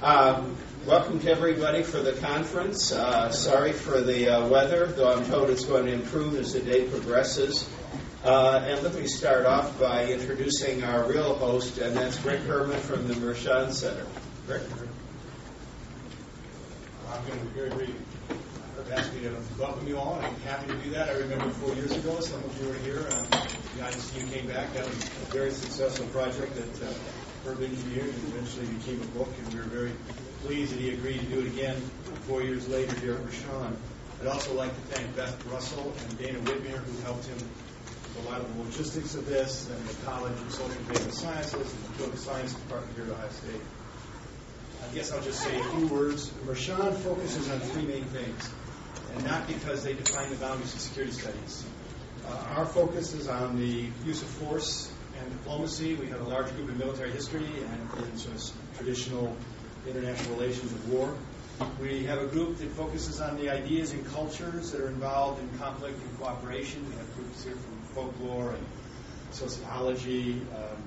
Um, welcome to everybody for the conference. Uh, sorry for the uh, weather, though I'm told it's going to improve as the day progresses. Uh, and let me start off by introducing our real host, and that's Rick Herrmann from the Mershon Center. Rick? I'm going to be very brief. I've asked me to welcome you all, and I'm happy to do that. I remember four years ago, some of you were here. Um, the ICU came back. That was a very successful project that Herb engineered and eventually became a book, and we were very pleased that he agreed to do it again four years later here at Mershon. I'd also like to thank Beth Russell and Dana Whitmere, who helped him with a lot of the logistics of this, and the College of Social and Behavioral Sciences, and the Political Science Department here at Ohio State. I guess I'll just say a few words. Mershon focuses on three main things, and not because they define the boundaries of security studies. Uh, our focus is on the use of force diplomacy. We have a large group in military history and in sort of traditional international relations of war. We have a group that focuses on the ideas and cultures that are involved in conflict and cooperation. We have groups here from folklore and sociology, um,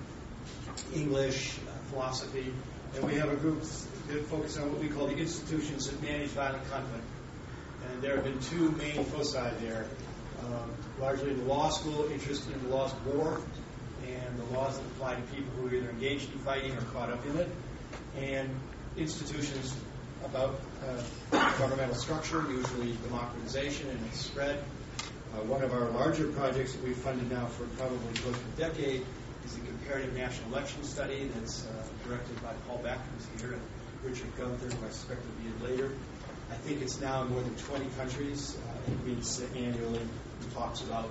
English, uh, philosophy, and we have a group that focuses on what we call the institutions that manage violent conflict. And there have been two main foci there. Um, largely the law school interest in the laws of war and the laws that apply to people who are either engaged in fighting or caught up in it, and institutions about uh, governmental structure, usually democratization and its spread. Uh, one of our larger projects that we've funded now for probably close to a decade is the comparative national election study that's uh, directed by Paul Beck, who's here, and Richard Gunther, who I suspect will be in later. I think it's now in more than 20 countries. Uh, it meets annually and talks about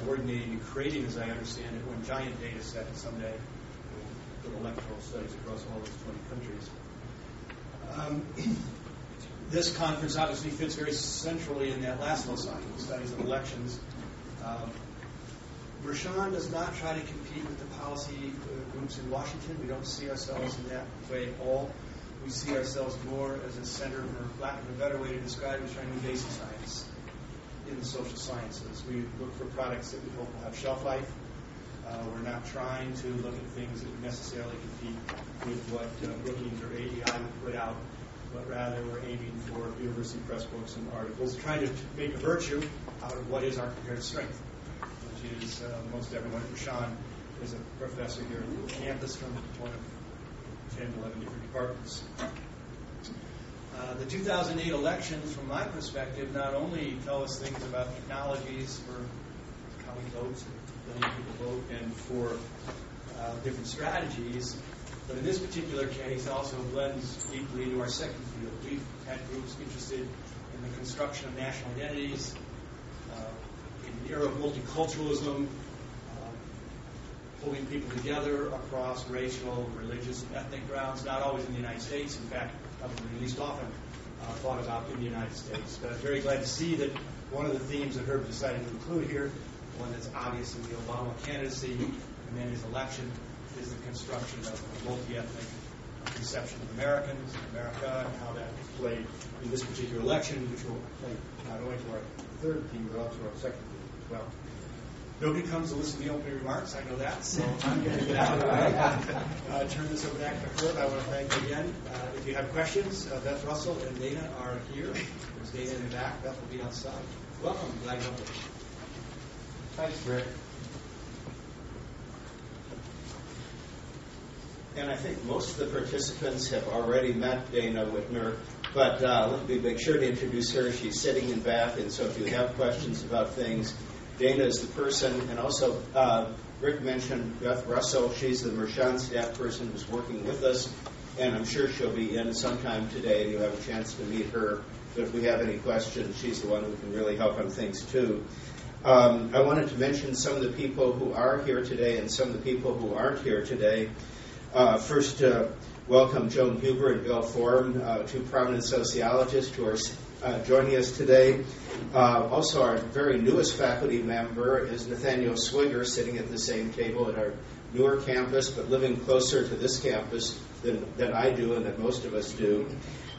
coordinating and creating, as I understand it, one giant data set someday for electoral studies across all those 20 countries. Um, this conference obviously fits very centrally in that last loci, studies of elections. Um, Mershon does not try to compete with the policy groups in Washington. We don't see ourselves in that way at all. We see ourselves more as a center, for lack of a better way to describe it, trying to do basic science in the social sciences. We look for products that we hope will have shelf life. Uh, we're not trying to look at things that necessarily compete with what uh, Brookings or AEI would put out, but rather we're aiming for university press books and articles, trying to make a virtue out of what is our comparative strength, which is uh, most everyone. Sean is a professor here on campus from one of 10, 11 different departments. Uh, the 2008 elections, from my perspective, not only tell us things about technologies for how we vote, letting people vote, and for uh, different strategies, but in this particular case, also blends deeply into our second field. We've had groups interested in the construction of national identities, uh, in the era of multiculturalism, pulling people together across racial, religious, and ethnic grounds, not always in the United States. In fact, probably least often uh, thought about in the United States. But I'm very glad to see that one of the themes that Herb decided to include here, one that's obvious in the Obama candidacy and then his election, is the construction of a multi-ethnic conception of Americans, in America, and how that played in this particular election, which will play not only to our third theme, but also our second theme as well. Nobody comes to listen to the opening remarks, I know that, so I'm going to get out of the way. Uh, turn this over back to Herb. I want to thank you again. Uh, if you have questions, uh, Beth Russell and Dana are here. There's Dana in the back. Beth will be outside. Welcome. Glad you're here. Thanks, Rick. And I think most of the participants have already met Dana Whitmer, but uh, let me make sure to introduce her. She's sitting in back, and so if you have questions about things, Dana is the person, and also uh, Rick mentioned Beth Russell. She's the Mershon staff person who's working with us, and I'm sure she'll be in sometime today, and you'll have a chance to meet her. But if we have any questions, she's the one who can really help on things too. Um, I wanted to mention some of the people who are here today and some of the people who aren't here today. Uh, first, uh, welcome Joan Huber and Bill Form, uh, two prominent sociologists who are uh, joining us today. Uh, also, our very newest faculty member is Nathaniel Swigger, sitting at the same table at our newer campus, but living closer to this campus than, than I do and that most of us do.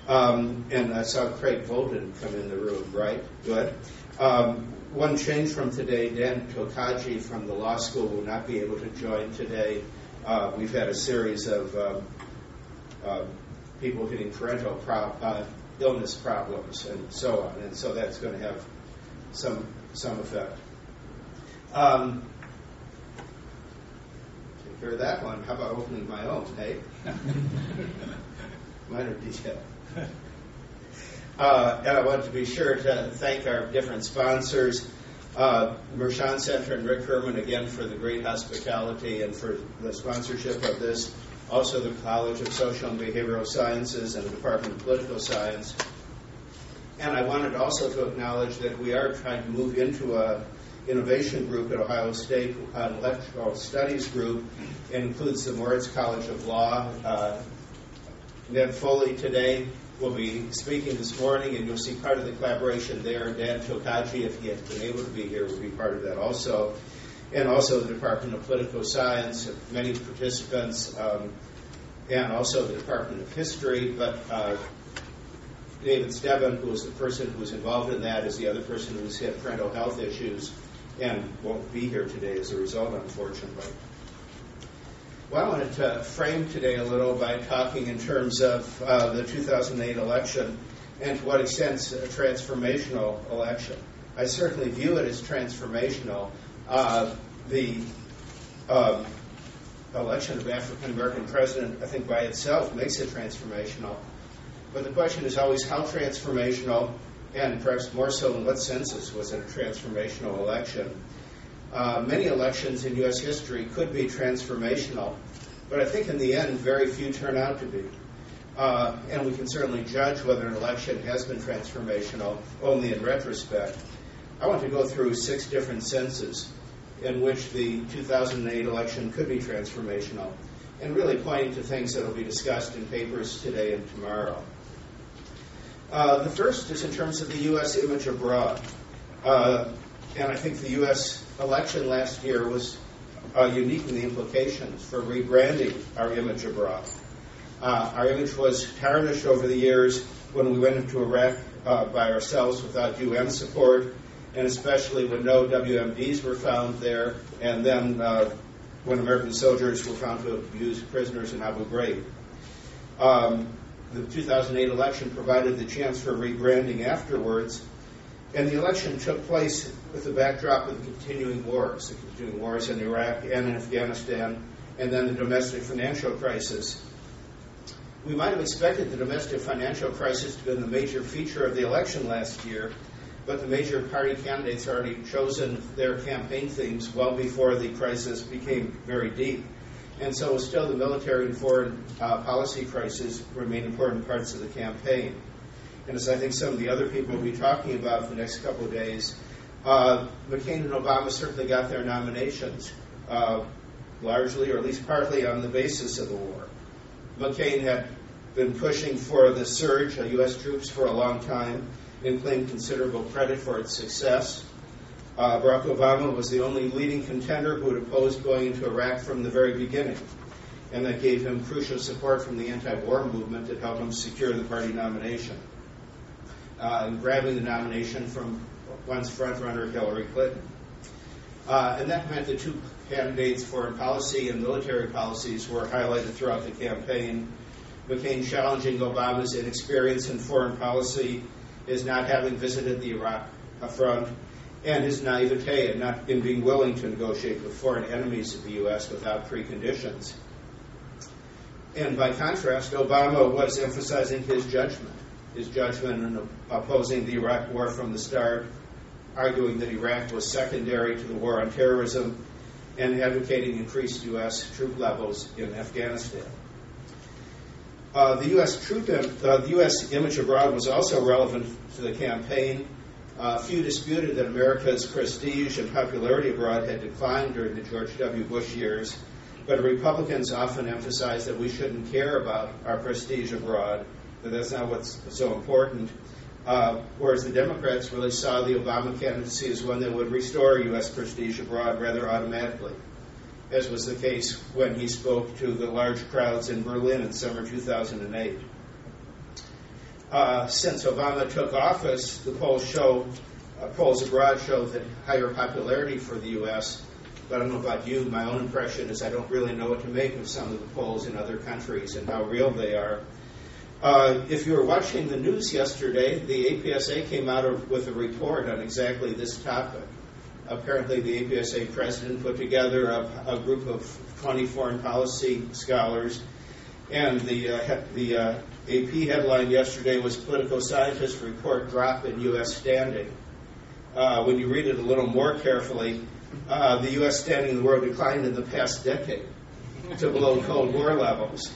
Um, and I saw Craig Volden come in the room, right? Good. Um, one change from today, Dan Tokaji from the law school will not be able to join today. Uh, we've had a series of uh, uh, people getting parental pro- uh, illness problems and so on. And so that's going to have some some effect. Um, take care of that one. How about opening my own? Hey, minor detail. Uh, and I want to be sure to thank our different sponsors, uh, Mershon Center and Rick Herrmann again for the great hospitality and for the sponsorship of this. Also, the College of Social and Behavioral Sciences and the Department of Political Science. And I wanted also to acknowledge that we are trying to move into a innovation group at Ohio State, an electrical studies group. It includes the Moritz College of Law. Uh, Ned Foley today will be speaking this morning, and you'll see part of the collaboration there. Dan Tokaji, if he had been able to be here, will be part of that also. And also the Department of Political Science, many participants, um, and also the Department of History. But uh, David Stebenne, who is the person who was involved in that, is the other person who's had parental health issues and won't be here today as a result, unfortunately. Well, I wanted to frame today a little by talking in terms of uh, the 2008 election and to what extent it's a transformational election. I certainly view it as transformational. Uh, the um, election of African American president, I think by itself, makes it transformational. But the question is always how transformational, and perhaps more so in what senses was it a transformational election? Uh, many elections in U.S. history could be transformational, but I think in the end, very few turn out to be. Uh, and we can certainly judge whether an election has been transformational only in retrospect. I want to go through six different senses in which the 2008 election could be transformational, and really pointing to things that will be discussed in papers today and tomorrow. Uh, the first is in terms of the U.S. image abroad. Uh, and I think the U.S. election last year was uh, unique in the implications for rebranding our image abroad. Uh, our image was tarnished over the years when we went into Iraq uh, by ourselves without UN support, and especially when no WMDs were found there, and then uh, when American soldiers were found to have abused prisoners in Abu Ghraib. Um, the 2008 election provided the chance for rebranding afterwards, and the election took place with the backdrop of the continuing wars, the continuing wars in Iraq and in Afghanistan, and then the domestic financial crisis. We might have expected the domestic financial crisis to be the major feature of the election last year, but the major party candidates already chosen their campaign themes well before the crisis became very deep. And so still the military and foreign uh, policy crisis remain important parts of the campaign. And as I think some of the other people will be talking about for the next couple of days, uh, McCain and Obama certainly got their nominations, uh, largely or at least partly on the basis of the war. McCain had been pushing for the surge of U.S. troops for a long time and claimed considerable credit for its success. Uh, Barack Obama was the only leading contender who had opposed going into Iraq from the very beginning, and that gave him crucial support from the anti war movement that helped him secure the party nomination. Uh, and grabbing the nomination from once frontrunner Hillary Clinton. Uh, and that meant the two candidates' foreign policy and military policies were highlighted throughout the campaign. McCain challenging Obama's inexperience in foreign policy, his not having visited the Iraq front, and his naivete in not in being willing to negotiate with foreign enemies of the U.S. without preconditions. And by contrast, Obama was emphasizing his judgment, his judgment in opposing the Iraq War from the start, arguing that Iraq was secondary to the war on terrorism, and advocating increased U.S. troop levels in Afghanistan. Uh, the U.S. troop, uh, the U.S. image abroad was also relevant to the campaign. Uh, few disputed that America's prestige and popularity abroad had declined during the George W. Bush years, but Republicans often emphasized that we shouldn't care about our prestige abroad, that that's not what's so important. Uh, whereas the Democrats really saw the Obama candidacy as one that would restore U.S. prestige abroad rather automatically, as was the case when he spoke to the large crowds in Berlin in summer 2008. Uh, since Obama took office, the polls show, uh, polls abroad show that higher popularity for the U.S. But I don't know about you. My own impression is I don't really know what to make of some of the polls in other countries and how real they are. Uh, if you were watching the news yesterday, the APSA came out with a report on exactly this topic. Apparently, the APSA president put together a, a group of 20 foreign policy scholars, and the, uh, the uh, AP headline yesterday was Political Scientists Report Drop in U.S. Standing. Uh, when you read it a little more carefully, uh, the U.S. standing in the world declined in the past decade to below Cold War levels.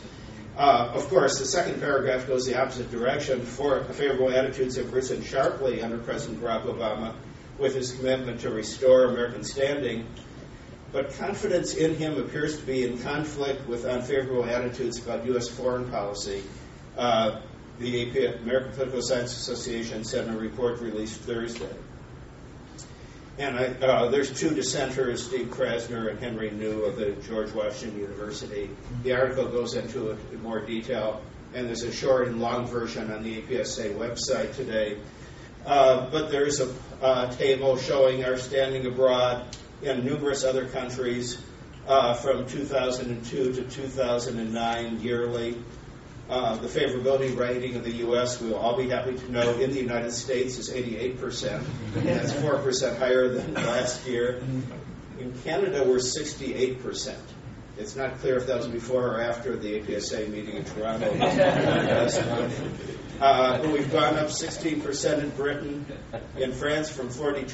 Uh, of course, the second paragraph goes the opposite direction. For favorable attitudes have risen sharply under President Barack Obama with his commitment to restore American standing. But confidence in him appears to be in conflict with unfavorable attitudes about U.S. foreign policy. Uh, the AP, American Political Science Association said in a report released Thursday. And I, uh, there's two dissenters, Steve Krasner and Henry Nau of the George Washington University. The article goes into it in more detail, and there's a short and long version on the APSA website today. Uh, but there's a uh, table showing our standing abroad in numerous other countries uh, from 2002 to 2009 yearly. Uh, the favorability rating of the U.S., we will all be happy to know, in the United States is 88%. That's 4% higher than last year. In Canada, we're 68%. It's not clear if that was before or after the APSA meeting in Toronto last month. Uh, we've gone up 16% in Britain, in France from 42%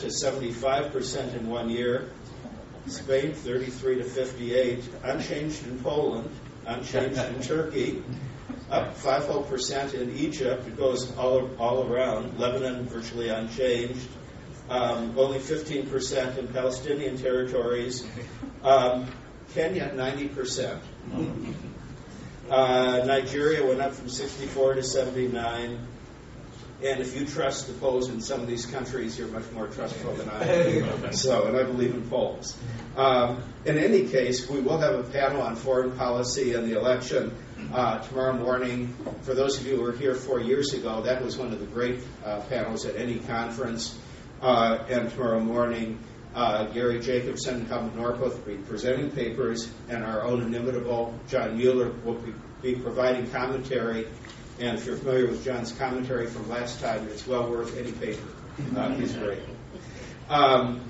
to 75% in one year, Spain 33 to 58, unchanged in Poland, unchanged in Turkey, up 5 whole percent in Egypt. It goes all, all around. Lebanon virtually unchanged. Um, only 15% in Palestinian territories. Um, Kenya, 90%. Uh, Nigeria went up from 64 to 79. And if you trust the polls in some of these countries, you're much more trustful than I am. so, and I believe in polls. Um, in any case, we will have a panel on foreign policy and the election uh, tomorrow morning. For those of you who were here four years ago, that was one of the great uh, panels at any conference. Uh, and tomorrow morning, uh, Gary Jacobson and Helen Norquist will be presenting papers, and our own inimitable John Mueller will be, be providing commentary and if you're familiar with John's commentary from last time, it's well worth any paper. Uh, he's great. Um,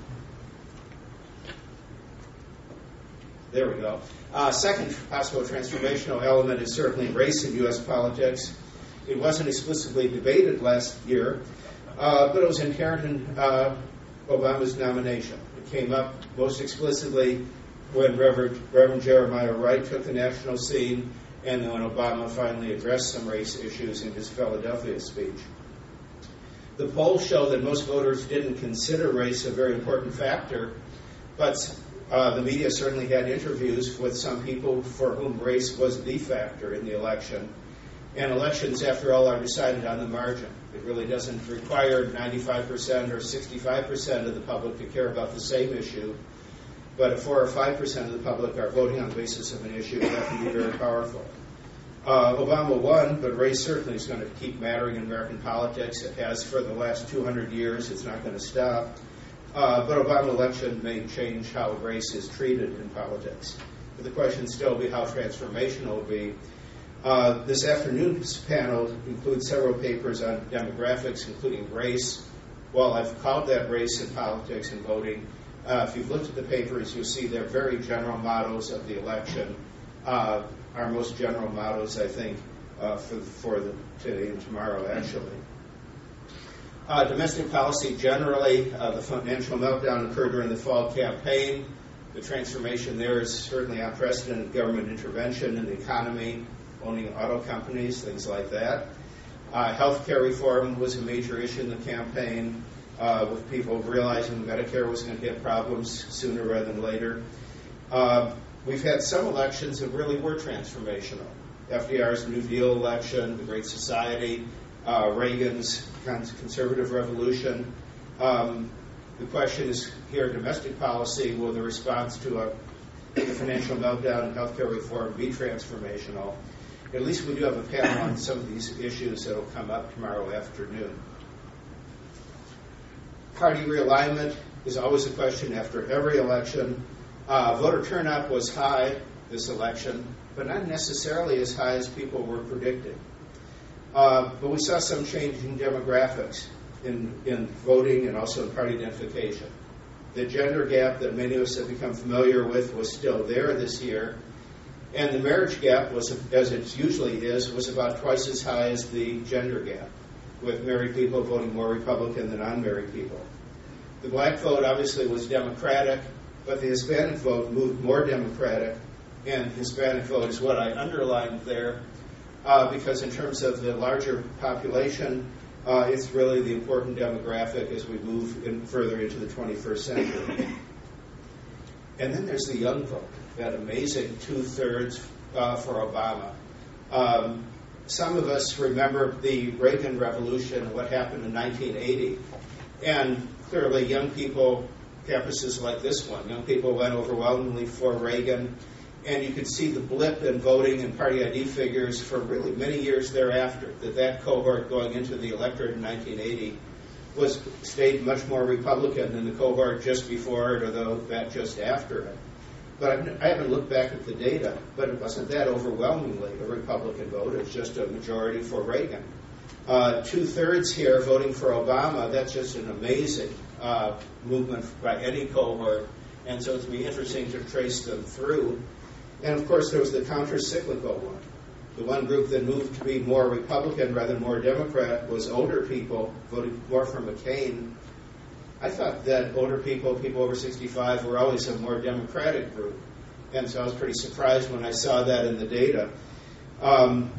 there we go. Uh, second possible transformational element is certainly race in U.S. politics. It wasn't explicitly debated last year, uh, but it was inherent in uh, Obama's nomination. It came up most explicitly when Reverend, Reverend Jeremiah Wright took the national scene and when Obama finally addressed some race issues in his Philadelphia speech. The polls show that most voters didn't consider race a very important factor, but uh, the media certainly had interviews with some people for whom race was the factor in the election. And elections, after all, are decided on the margin. It really doesn't require 95% or 65% of the public to care about the same issue but if 4 or 5% of the public are voting on the basis of an issue, that can be very powerful. Uh, Obama won, but race certainly is going to keep mattering in American politics. It has for the last 200 years. It's not going to stop. Uh, but Obama election may change how race is treated in politics. But the question still be how transformational it will be. Uh, this afternoon's panel includes several papers on demographics, including race. While I've called that race in politics and voting, uh, if you've looked at the papers, you'll see they're very general models of the election. Uh, our most general models, I think, uh, for, for the, today and tomorrow, actually. Uh, domestic policy generally, uh, the financial meltdown occurred during the fall campaign. The transformation there is certainly unprecedented government intervention in the economy, owning auto companies, things like that. Uh, health care reform was a major issue in the campaign uh, with people realizing Medicare was going to get problems sooner rather than later. Uh, we've had some elections that really were transformational. FDR's New Deal election, the Great Society, uh, Reagan's conservative revolution. Um, the question is here domestic policy will the response to a, the financial meltdown and healthcare reform be transformational? At least we do have a panel on some of these issues that will come up tomorrow afternoon party realignment is always a question after every election. Uh, voter turnout was high this election, but not necessarily as high as people were predicting. Uh, but we saw some change in demographics in, in voting and also in party identification. The gender gap that many of us have become familiar with was still there this year. And the marriage gap was, as it usually is, was about twice as high as the gender gap, with married people voting more Republican than unmarried people. The black vote obviously was Democratic, but the Hispanic vote moved more Democratic, and Hispanic vote is what I underlined there, uh, because in terms of the larger population, uh, it's really the important demographic as we move in further into the 21st century. And then there's the young vote, that amazing two thirds uh, for Obama. Um, some of us remember the Reagan Revolution, and what happened in 1980. And clearly, young people, campuses like this one, young people went overwhelmingly for Reagan. And you could see the blip in voting and party ID figures for really many years thereafter. That that cohort going into the electorate in 1980 was stayed much more Republican than the cohort just before it or the, that just after it. But I haven't looked back at the data, but it wasn't that overwhelmingly a Republican vote. It was just a majority for Reagan. Uh, Two thirds here voting for Obama, that's just an amazing uh, movement by any cohort. And so it's going be interesting to trace them through. And of course, there was the counter cyclical one. The one group that moved to be more Republican rather than more Democrat was older people, voted more for McCain. I thought that older people, people over 65, were always a more Democratic group. And so I was pretty surprised when I saw that in the data. Um,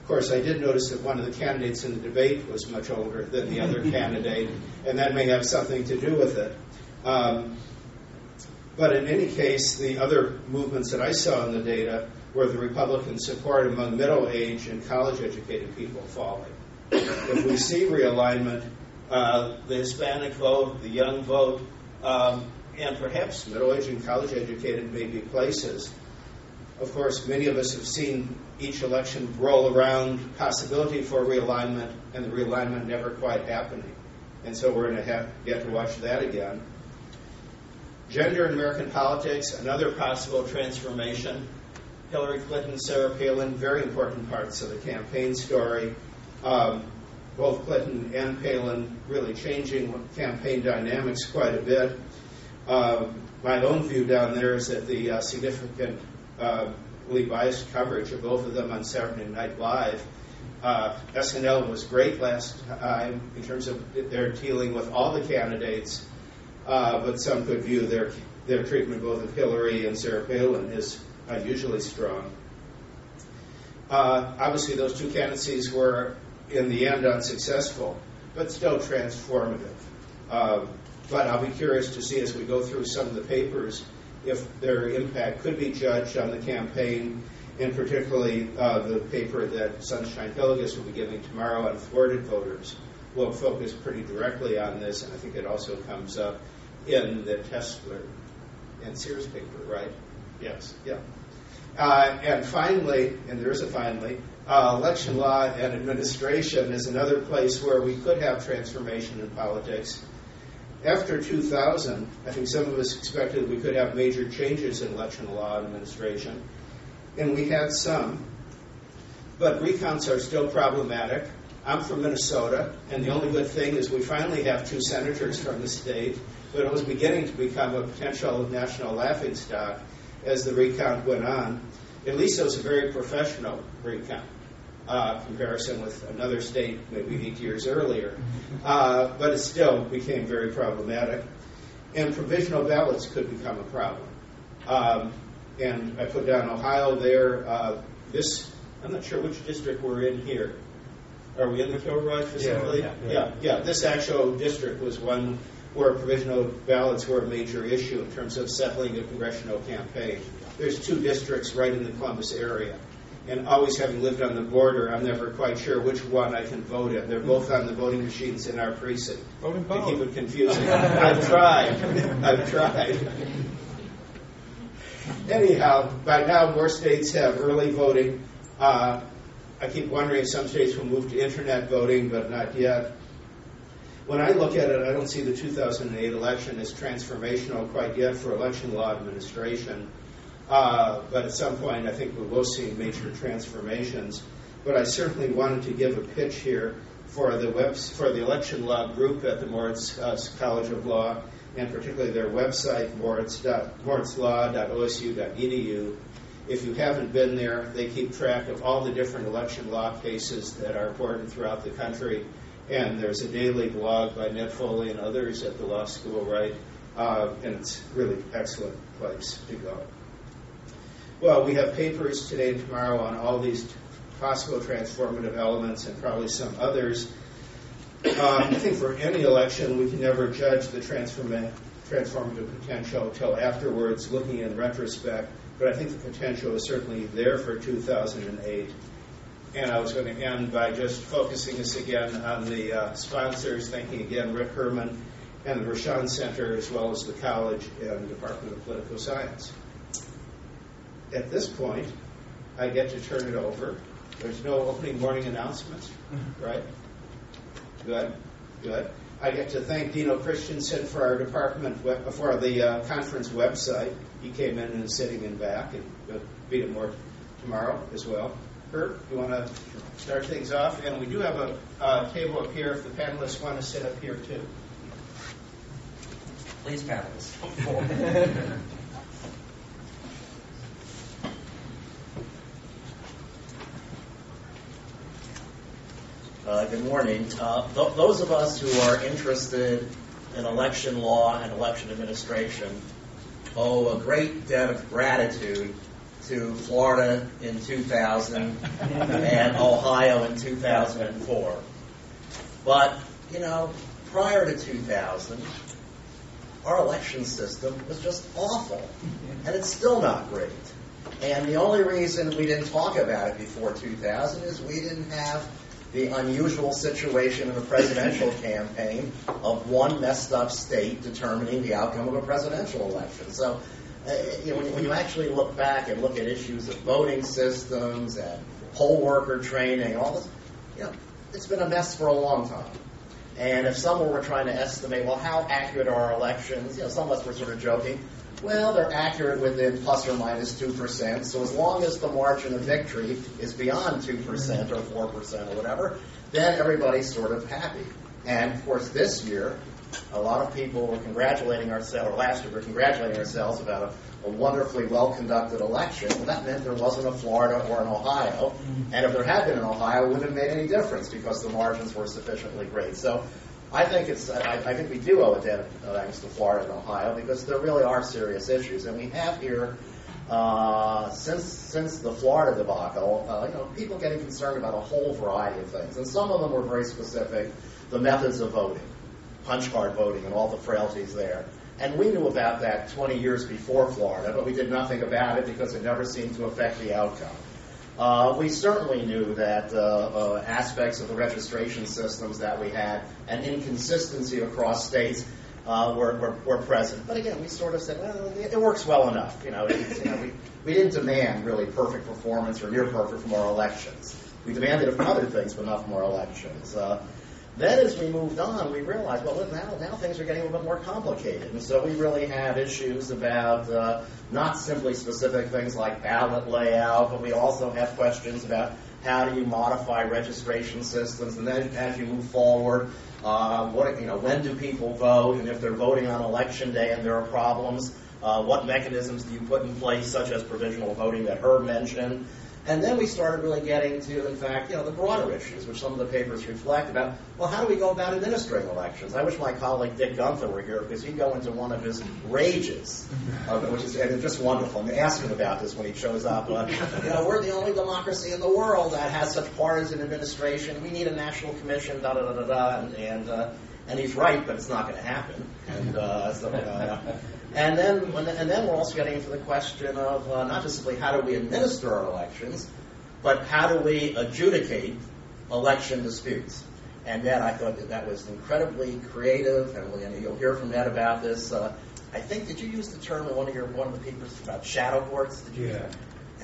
of course, I did notice that one of the candidates in the debate was much older than the other candidate, and that may have something to do with it. Um, but in any case, the other movements that I saw in the data were the Republican support among middle age and college educated people falling. If we see realignment, uh, the Hispanic vote, the young vote, um, and perhaps middle aged and college educated may be places. Of course, many of us have seen each election roll around possibility for realignment, and the realignment never quite happening. And so we're going to have get to watch that again. Gender in American politics, another possible transformation. Hillary Clinton, Sarah Palin, very important parts of the campaign story. Um, both Clinton and Palin really changing campaign dynamics quite a bit. Uh, my own view down there is that the uh, significantly uh, biased coverage of both of them on Saturday Night Live. Uh, SNL was great last time in terms of their dealing with all the candidates, uh, but some could view their their treatment both of Hillary and Sarah Palin as unusually strong. Uh, obviously, those two candidacies were in the end unsuccessful, but still transformative. Uh, but I'll be curious to see as we go through some of the papers if their impact could be judged on the campaign, and particularly uh, the paper that Sunshine Hillygus will be giving tomorrow on thwarted voters will focus pretty directly on this, and I think it also comes up in the Tesler and Sears paper, right? Yes, yeah. Uh, and finally, and there is a finally, uh, election law and administration is another place where we could have transformation in politics. After 2000, I think some of us expected we could have major changes in election law and administration, and we had some. But recounts are still problematic. I'm from Minnesota, and the only good thing is we finally have two senators from the state, but it was beginning to become a potential national laughingstock as the recount went on. At least it was a very professional recount uh, comparison with another state maybe eight years earlier. Uh, but it still became very problematic. And provisional ballots could become a problem. Um, and I put down Ohio there. Uh, this, I'm not sure which district we're in here. Are we in the Kilroy facility? Yeah, yeah, yeah. yeah. This actual district was one where provisional ballots were a major issue in terms of settling a congressional campaign. There's two districts right in the Columbus area and always having lived on the border, I'm never quite sure which one I can vote in. They're both on the voting machines in our precinct. Vote in To both. keep it confusing. I've tried. I've tried. Anyhow, by now more states have early voting. Uh, I keep wondering if some states will move to internet voting, but not yet. When I look at it, I don't see the 2008 election as transformational quite yet for election law administration. Uh, but at some point, I think we will see major transformations. but I certainly wanted to give a pitch here for the webs, for the election law group at the Moritz uh, College of Law, and particularly their website, moritz moritzlaw.osu.edu. If you haven't been there, they keep track of all the different election law cases that are important throughout the country. And there's a daily blog by Ned Foley and others at the law school, right? Uh, and it's really excellent place to go. Well, we have papers today and tomorrow on all these possible transformative elements and probably some others. Um, I think for any election, we can never judge the transformative potential until afterwards, looking in retrospect but I think the potential is certainly there for 2008. And I was going to end by just focusing us again on the uh, sponsors, thanking again Rick Herrmann and the Mershon Center, as well as the college and Department of Political Science. At this point, I get to turn it over. There's no opening morning announcements, right? Good, good. I get to thank Dino Christenson for our department for the uh, conference website. He came in and is sitting in back, and we'll be it more tomorrow as well. Kurt, you want to start things off? And we do have a uh, table up here if the panelists want to sit up here too. Please, panelists. Uh, good morning. Uh, th- those of us who are interested in election law and election administration owe a great debt of gratitude to Florida in 2000 and Ohio in 2004. But, you know, prior to 2000, our election system was just awful. And it's still not great. And the only reason we didn't talk about it before 2000 is we didn't have the unusual situation in a presidential campaign of one messed up state determining the outcome of a presidential election. So, uh, you know, when, when, you actually look back and look at issues of voting systems and poll worker training, all this, you know, it's been a mess for a long time. And if someone were trying to estimate, well, how accurate are our elections? You know, some of us were sort of joking. Well, they're accurate within plus or minus 2%. So as long as the margin of victory is beyond 2% or 4% or whatever, then everybody's sort of happy. And of course, this year, a lot of people were congratulating ourselves, or last year, we were congratulating ourselves about a, a wonderfully well conducted election. Well, that meant there wasn't a Florida or an Ohio. Mm-hmm. And if there had been an Ohio, it wouldn't have made any difference because the margins were sufficiently great. So I think it's. I, I, think we do owe a debt of thanks to Florida and Ohio because there really are serious issues, and we have here uh, since since the Florida debacle, uh, you know, people getting concerned about a whole variety of things, and some of them were very specific. The methods of voting, punch card voting, and all the frailties there. And we knew about that 20 years before Florida, but we did nothing about it because it never seemed to affect the outcome. Uh, we certainly knew that uh, uh, aspects of the registration systems that we had and inconsistency across states uh, were, were, were, present. But again, we sort of said, well, it, works well enough. You know, you know we, we didn't demand really perfect performance or near perfect from our elections. We demanded it from other things, but not from our elections. Then, as we moved on, we realized, well, now, now things are getting a little bit more complicated. And so we really have issues about uh, not simply specific things like ballot layout, but we also have questions about how do you modify registration systems, and then as you move forward, uh, what you know, when do people vote, and if they're voting on election day and there are problems, uh, what mechanisms do you put in place, such as provisional voting that Herb mentioned? And then we started really getting to, in fact, you know, the broader issues, which some of the papers reflect about. Well, how do we go about administering elections? I wish my colleague Dick Gunther were here because he'd go into one of his rages, uh, which is and it's just wonderful. I'm ask him about this when he shows up. Uh, you know, we're the only democracy in the world that has such partisan administration. We need a national commission. Da da da da da. And and, uh, and he's right, but it's not going to happen. And uh, so. Uh, and then, and then we're also getting into the question of uh, not just simply how do we administer our elections, but how do we adjudicate election disputes. And Ned, I thought that that was incredibly creative, and you'll hear from Ned about this. Uh, I think did you use the term in one of your one of the papers about shadow courts? Did you? Yeah.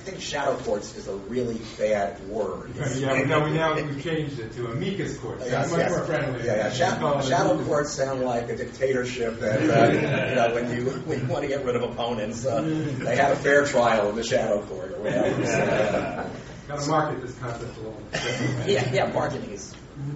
I think shadow courts is a really bad word. yeah, we, no, we now we changed it to amicus courts. Yes, much yes. more friendly. Yeah, yeah. Shadow, shadow courts sound like a dictatorship that uh, you know when you when you want to get rid of opponents, uh, they have a fair trial in the shadow court or whatever. So, uh, no, to market this concept alone. yeah, yeah, marketing is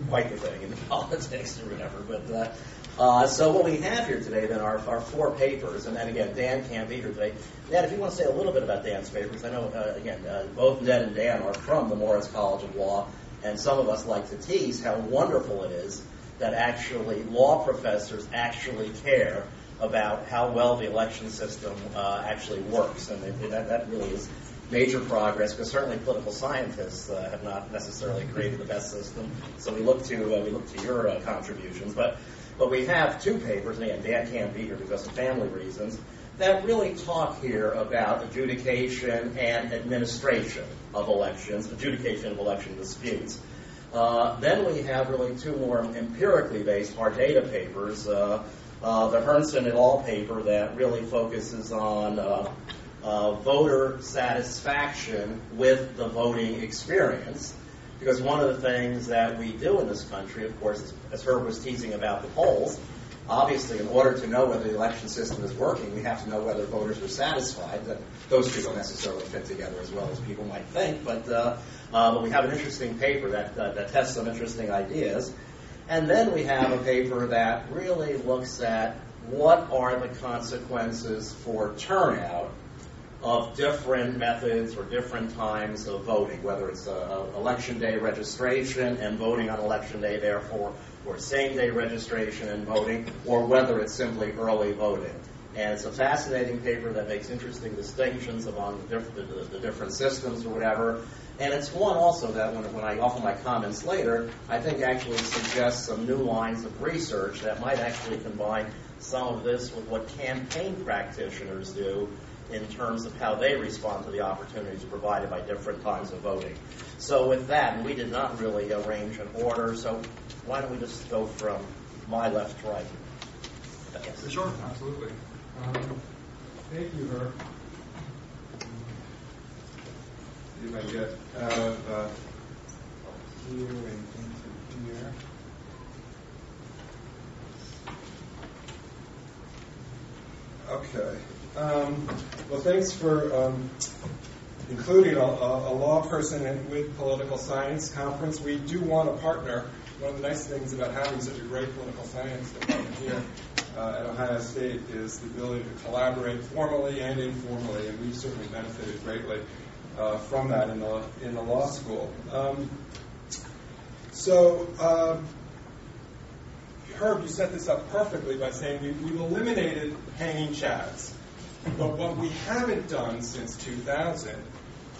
quite the thing in politics or whatever. But uh, uh, so what we have here today then are, are four papers, and then again, Dan can't be here today. Dan, if you want to say a little bit about Dan's papers, I know uh, again uh, both Ned and Dan are from the Moritz College of Law, and some of us like to tease how wonderful it is that actually law professors actually care about how well the election system uh, actually works, and it, that, that really is major progress because certainly political scientists uh, have not necessarily created the best system. So we look to uh, we look to your uh, contributions, but but we have two papers, and again, Dan can't be here because of family reasons, that really talk here about adjudication and administration of elections, adjudication of election disputes. Uh, then we have really two more empirically based hard data papers. Uh, uh, the Herrnson et al. paper that really focuses on uh, uh, voter satisfaction with the voting experience. Because one of the things that we do in this country, of course, as Herb was teasing about the polls, obviously, in order to know whether the election system is working, we have to know whether voters are satisfied. That those two don't necessarily fit together as well as people might think, but uh, uh, but we have an interesting paper that uh, that tests some interesting ideas, and then we have a paper that really looks at what are the consequences for turnout of different methods or different times of voting, whether it's uh, election day registration and voting on election day, therefore, or same day registration and voting, or whether it's simply early voting. And it's a fascinating paper that makes interesting distinctions among the, diff- the, the different systems or whatever. And it's one also that when, when I offer my comments later, I think actually suggests some new lines of research that might actually combine some of this with what campaign practitioners do in terms of how they respond to the opportunities provided by different kinds of voting. So with that, we did not really arrange an order, so why don't we just go from my left to right? Yes. Sure, absolutely. Um, thank you, Herb. See if I can get out of uh, here and into here. Okay. Um, well, thanks for um, including a, a, law person in, with political science conference. We do want a partner. One of the nice things about having such a great political science department here uh, at Ohio State is the ability to collaborate formally and informally, and we've certainly benefited greatly uh, from that in the in the law school. Um, so. Um, Herb, you set this up perfectly by saying we, we've eliminated hanging chads. But what we haven't done since 2000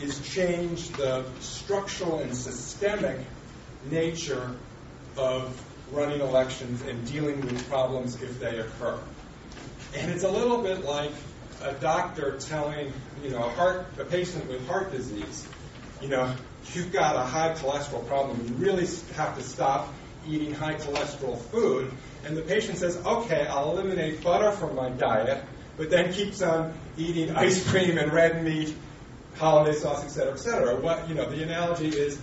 is change the structural and systemic nature of running elections and dealing with problems if they occur. And it's a little bit like a doctor telling, you know, a heart a patient with heart disease, you know, you've got a high cholesterol problem. You really have to stop eating high cholesterol food. And the patient says, okay, I'll eliminate butter from my diet, but then keeps on eating ice cream and red meat, hollandaise sauce, et cetera, et cetera. What, you know, the analogy is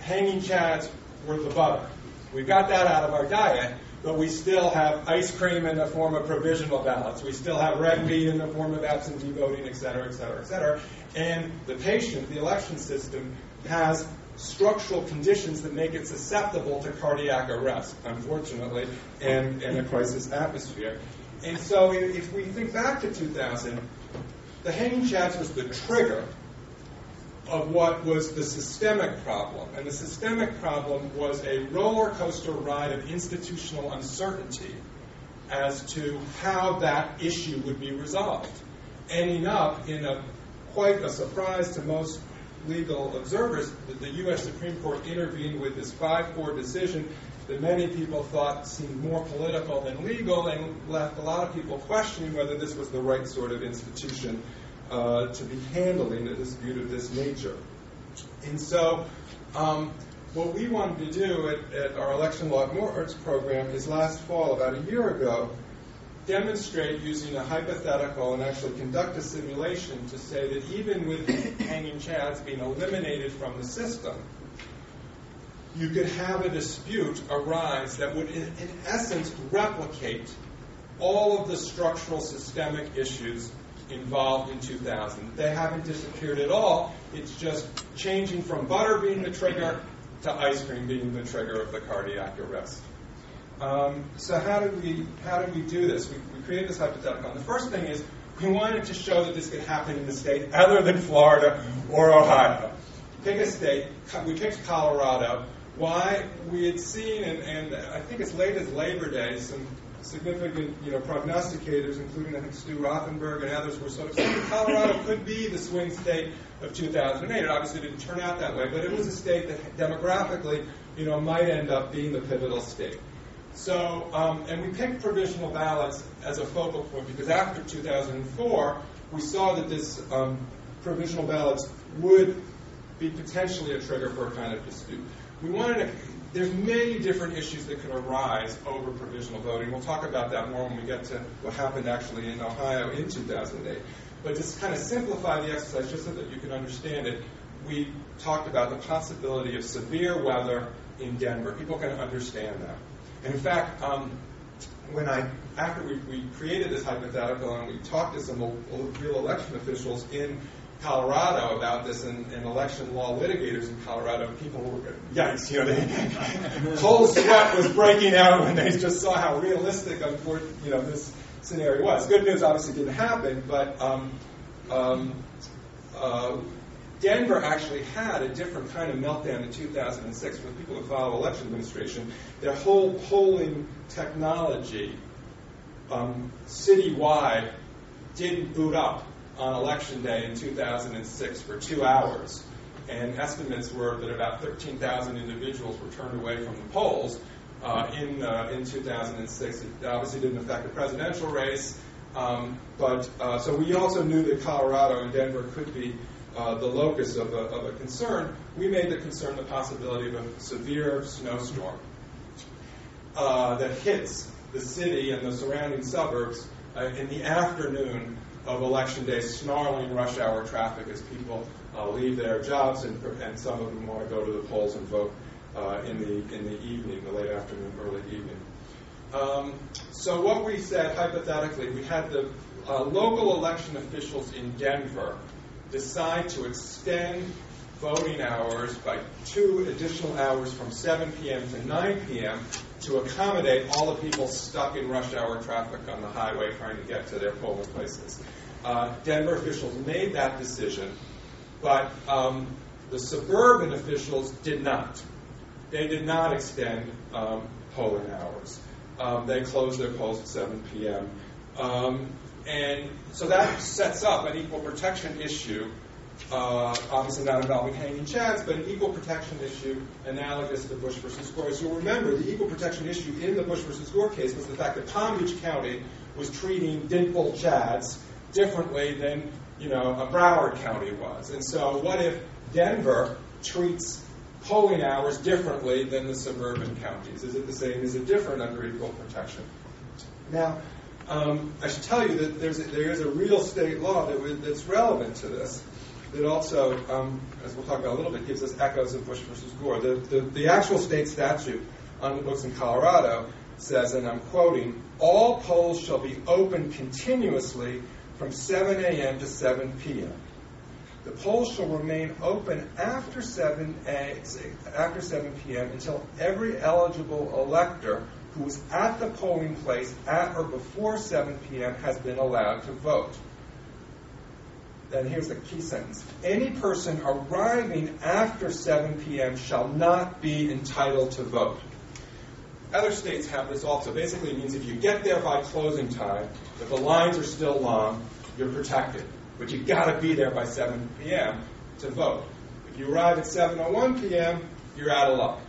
hanging chads were the butter. We've got that out of our diet, but we still have ice cream in the form of provisional ballots. We still have red meat in the form of absentee voting, et cetera, et cetera, et cetera. And the patient, the election system, has structural conditions that make it susceptible to cardiac arrest, unfortunately, and, and a crisis atmosphere. And so if we think back to 2000, the hanging chads was the trigger of what was the systemic problem. And the systemic problem was a roller coaster ride of institutional uncertainty as to how that issue would be resolved, ending up in a quite a surprise to most legal observers that the U.S. Supreme Court intervened with this 5 4 decision that many people thought seemed more political than legal and left a lot of people questioning whether this was the right sort of institution uh, to be handling a dispute of this nature. And so, um, what we wanted to do at, at our election law at Moritz program is last fall, about a year ago, demonstrate using a hypothetical and actually conduct a simulation to say that even with hanging chads being eliminated from the system, you could have a dispute arise that would, in, in essence, replicate all of the structural systemic issues involved in 2000. They haven't disappeared at all. It's just changing from butter being the trigger to ice cream being the trigger of the cardiac arrest. Um, so how did we how did we do this? We, we created this hypothetical. And the first thing is we wanted to show that this could happen in a state other than Florida or Ohio. Pick a state. We picked Colorado. Why? We had seen, and, and I think as late as Labor Day, some significant, you know, prognosticators, including I think Stu Rothenberg and others, were sort of saying Colorado could be the swing state of 2008. It obviously didn't turn out that way, but it was a state that demographically, you know, might end up being the pivotal state. So, um, and we picked provisional ballots as a focal point because after 2004, we saw that this um, provisional ballots would be potentially a trigger for a kind of dispute. We wanted to, there's many different issues that could arise over provisional voting. We'll talk about that more when we get to what happened actually in Ohio in 2008. But just to kind of simplify the exercise just so that you can understand it, we talked about the possibility of severe weather in Denver. People can understand that. And in fact, um, when I after we, we created this hypothetical and we talked to some real election officials in Colorado about this and, and, election law litigators in Colorado, people were yikes, you know, they, cold sweat was breaking out when they just saw how realistic, you know, this scenario was. Good news obviously didn't happen, but um, um, uh, Denver actually had a different kind of meltdown in 2006 for people who follow election administration. Their whole polling technology um, citywide didn't boot up on election day in 2006 for two hours. And estimates were that about 13,000 individuals were turned away from the polls uh, in, uh, in 2006. It obviously didn't affect the presidential race. Um, but uh, so we also knew that Colorado and Denver could be uh, the locus of a, of a concern, we made the concern the possibility of a severe snowstorm uh, that hits the city and the surrounding suburbs uh, in the afternoon of election day, snarling rush hour traffic as people uh, leave their jobs and, and some of them want to go to the polls and vote uh, in the in the evening, the late afternoon, early evening. Um, so what we said hypothetically, we had the uh, local election officials in Denver decide to extend voting hours by two additional hours from 7 p.m. to 9 p.m. to accommodate all the people stuck in rush hour traffic on the highway trying to get to their polling places. Uh, Denver officials made that decision, but um, the suburban officials did not. They did not extend um, polling hours. Um, they closed their polls at 7 p.m. Um, and so that sets up an equal protection issue, uh, obviously not involving hanging chads, but an equal protection issue analogous to Bush versus Gore. So remember, the equal protection issue in the Bush versus Gore case was the fact that Palm Beach County was treating dimpled chads differently than you know a Broward County was. And so what if Denver treats polling hours differently than the suburban counties? Is it the same? Is it different under equal protection? Now, um, I should tell you that a, there is a real state law that that's relevant to this that also, um, as we'll talk about a little bit, gives us echoes of Bush versus Gore. The, the, the actual state statute on the books in Colorado says, and I'm quoting, all polls shall be open continuously from 7 a.m. to 7 p.m. The polls shall remain open after 7 a, after 7 p.m. until every eligible elector who was at the polling place at or before 7 p.m. has been allowed to vote. Then here's the key sentence. Any person arriving after 7 p.m. shall not be entitled to vote. Other states have this also. Basically, it means if you get there by closing time, if the lines are still long, you're protected. But you've got to be there by 7 p.m. to vote. If you arrive at 7.01 p.m., you're out of luck.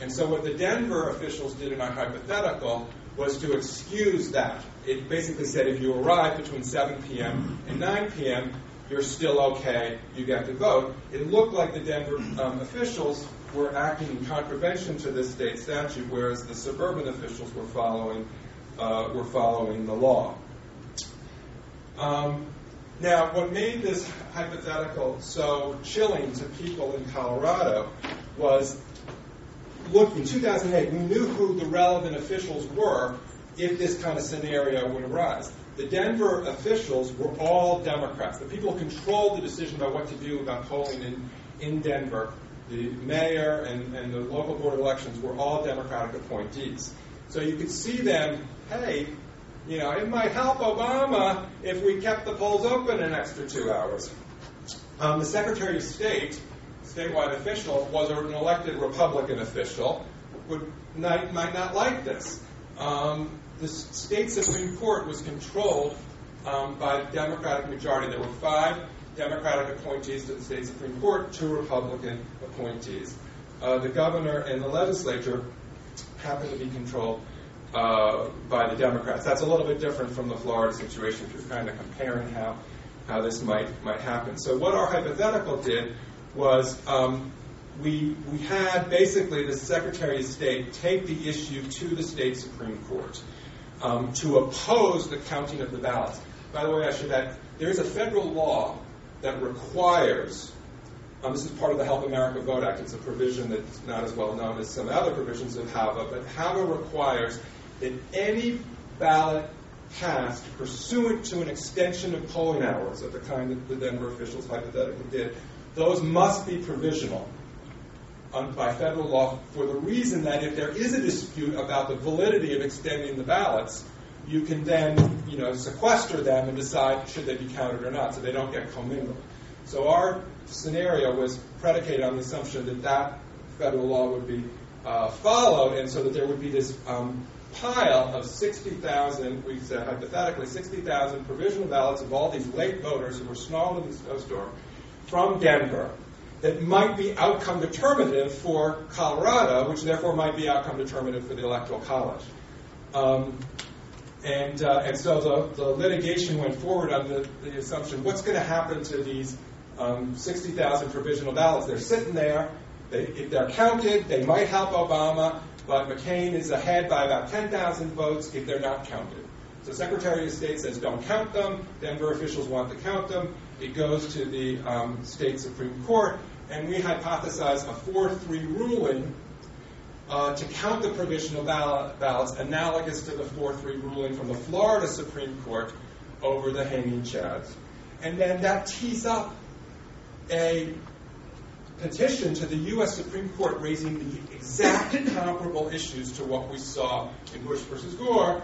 And so what the Denver officials did in our hypothetical was to excuse that. It basically said if you arrive between 7 p.m. and 9 p.m., you're still okay, you get to vote. It looked like the Denver um, officials were acting in contravention to this state statute, whereas the suburban officials were following, uh, were following the law. Um, now, what made this hypothetical so chilling to people in Colorado was look, in 2008, we knew who the relevant officials were if this kind of scenario would arise. The Denver officials were all Democrats. The people who controlled the decision about what to do about polling in, in Denver, the mayor and, and the local board of elections were all Democratic appointees. So you could see them, hey, you know, it might help Obama if we kept the polls open an extra two hours. Um, the Secretary of State, statewide official, was an elected Republican official, would not, might not like this. Um, the state Supreme Court was controlled um, by a Democratic majority. There were five Democratic appointees to the state Supreme Court, two Republican appointees. Uh, the governor and the legislature happened to be controlled uh, by the Democrats. That's a little bit different from the Florida situation, if you're kind of comparing how, how this might, might happen. So, what our hypothetical did was um, we, we had basically the Secretary of State take the issue to the state Supreme Court um, to oppose the counting of the ballots. By the way, I should add, there is a federal law that requires, um, this is part of the Help America Vote Act, it's a provision that's not as well known as some other provisions of HAVA, but HAVA requires that any ballot cast pursuant to an extension of polling hours of the kind that the Denver officials hypothetically did, those must be provisional by federal law for the reason that if there is a dispute about the validity of extending the ballots, you can then you know, sequester them and decide should they be counted or not so they don't get commingled. So our scenario was predicated on the assumption that that federal law would be uh, followed and so that there would be this um, pile of 60,000, we said hypothetically, 60,000 provisional ballots of all these late voters who were snarled in the snowstorm from Denver that might be outcome determinative for Colorado, which therefore might be outcome determinative for the Electoral College. Um, and, uh, and so the, the, litigation went forward on the, the assumption what's going to happen to these um, 60,000 provisional ballots? They're sitting there. They, if they're counted, they might help Obama, but McCain is ahead by about 10,000 votes if they're not counted. So Secretary of State says don't count them. Denver officials want to count them. It goes to the um, state Supreme Court, and we hypothesize a 4 3 ruling uh, to count the provisional ballot, ballots analogous to the 4 3 ruling from the Florida Supreme Court over the hanging chads. And then that tees up a petition to the U.S. Supreme Court raising the exact comparable issues to what we saw in Bush versus Gore,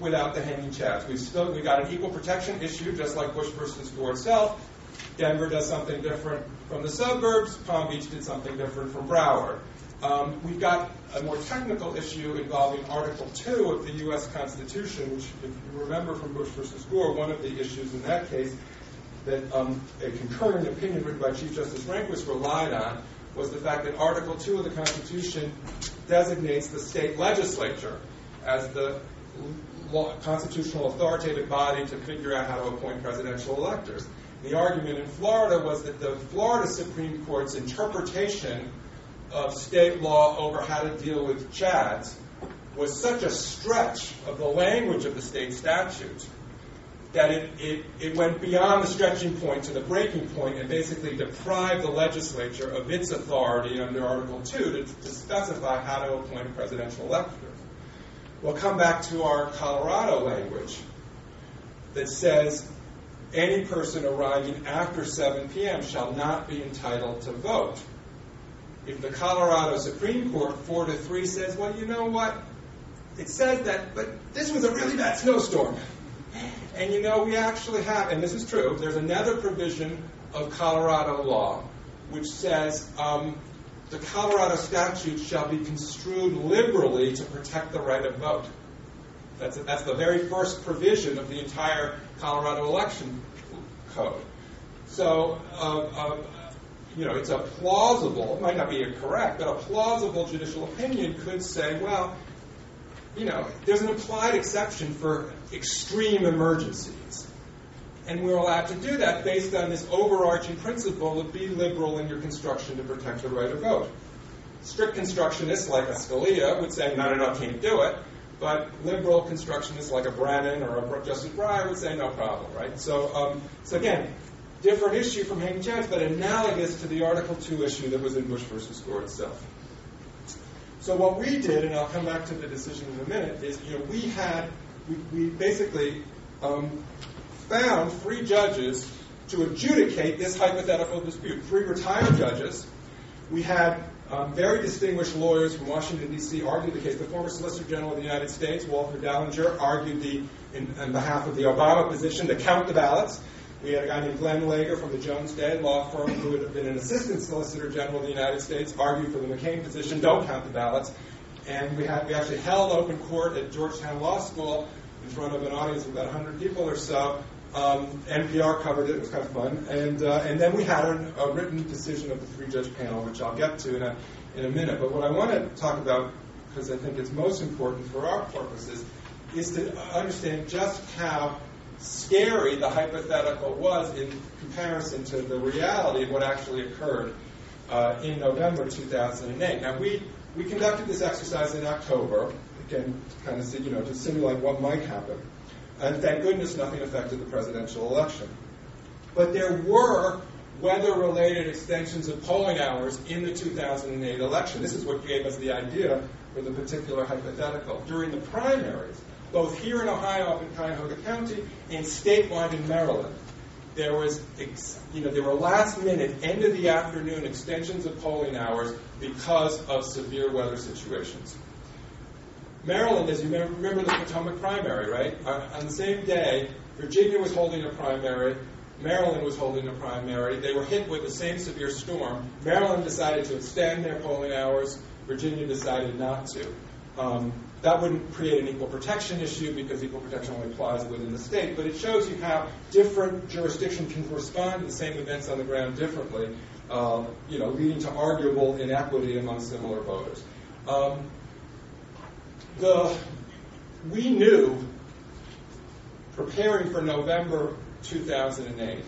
without the hanging chads. We've still we got an equal protection issue, just like Bush versus Gore itself. Denver does something different from the suburbs. Palm Beach did something different from Broward. Um, we've got a more technical issue involving Article 2 of the U.S. Constitution, which, if you remember from Bush versus Gore, one of the issues in that case that um, a concurring opinion written by Chief Justice Rehnquist relied on was the fact that Article 2 of the Constitution designates the state legislature as the constitutional authoritative body to figure out how to appoint presidential electors. The argument in Florida was that the Florida Supreme Court's interpretation of state law over how to deal with chads was such a stretch of the language of the state statute that it, it, it went beyond the stretching point to the breaking point and basically deprived the legislature of its authority under Article 2 to, to specify how to appoint a presidential elector. We'll come back to our Colorado language that says any person arriving after 7 p.m. shall not be entitled to vote. If the Colorado Supreme Court, 4 to 3, says, well, you know what? It says that, but this was a really bad snowstorm. And you know, we actually have, and this is true, there's another provision of Colorado law which says um, the Colorado statute shall be construed liberally to protect the right of vote. That's, a, that's the very first provision of the entire Colorado election code. So, uh, uh, you know, it's a plausible, it might not be correct, but a plausible judicial opinion could say, well, you know, there's an implied exception for extreme emergencies. And we're allowed to do that based on this overarching principle of be liberal in your construction to protect the right of vote. Strict constructionists like a Scalia would say, no, no, no, can't do it. But liberal constructionists like a Brennan or a Justice Breyer would say, no problem, right? So, um, so again, different issue from hanging chads, but analogous to the Article 2 issue that was in Bush versus Gore itself. So what we did, and I'll come back to the decision in a minute, is you know we had we, we basically um, found three judges to adjudicate this hypothetical dispute. Three retired judges. We had um, very distinguished lawyers from Washington D.C. argue the case. The former Solicitor General of the United States, Walter Dellinger, argued the in, on behalf of the Obama position to count the ballots. We had a guy named Glenn Nager from the Jones Day law firm who had been an assistant solicitor general of the United States, argued for the McCain position, don't count the ballots. And we, had, we actually held open court at Georgetown Law School in front of an audience of about 100 people or so. Um, NPR covered it. It was kind of fun. And, uh, and then we had a, a written decision of the three-judge panel, which I'll get to in a, in a minute. But what I want to talk about, because I think it's most important for our purposes, is to understand just how scary the hypothetical was in comparison to the reality of what actually occurred uh, in November 2008. Now, we, we conducted this exercise in October, again, kind of you know, to simulate what might happen. And thank goodness nothing affected the presidential election. But there were weather related extensions of polling hours in the 2008 election. This is what gave us the idea for the particular hypothetical. During the primaries, both here in Ohio up in Cuyahoga County and statewide in Maryland. There was, you know, there were last minute, end of the afternoon extensions of polling hours because of severe weather situations. Maryland, as you remember the Potomac primary, right? On the same day, Virginia was holding a primary, Maryland was holding a primary. They were hit with the same severe storm. Maryland decided to extend their polling hours. Virginia decided not to. Um, that wouldn't create an equal protection issue because equal protection only applies within the state, but it shows you how different jurisdictions can respond to the same events on the ground differently, uh, you know, leading to arguable inequity among similar voters. Um, the, we knew, preparing for November 2008,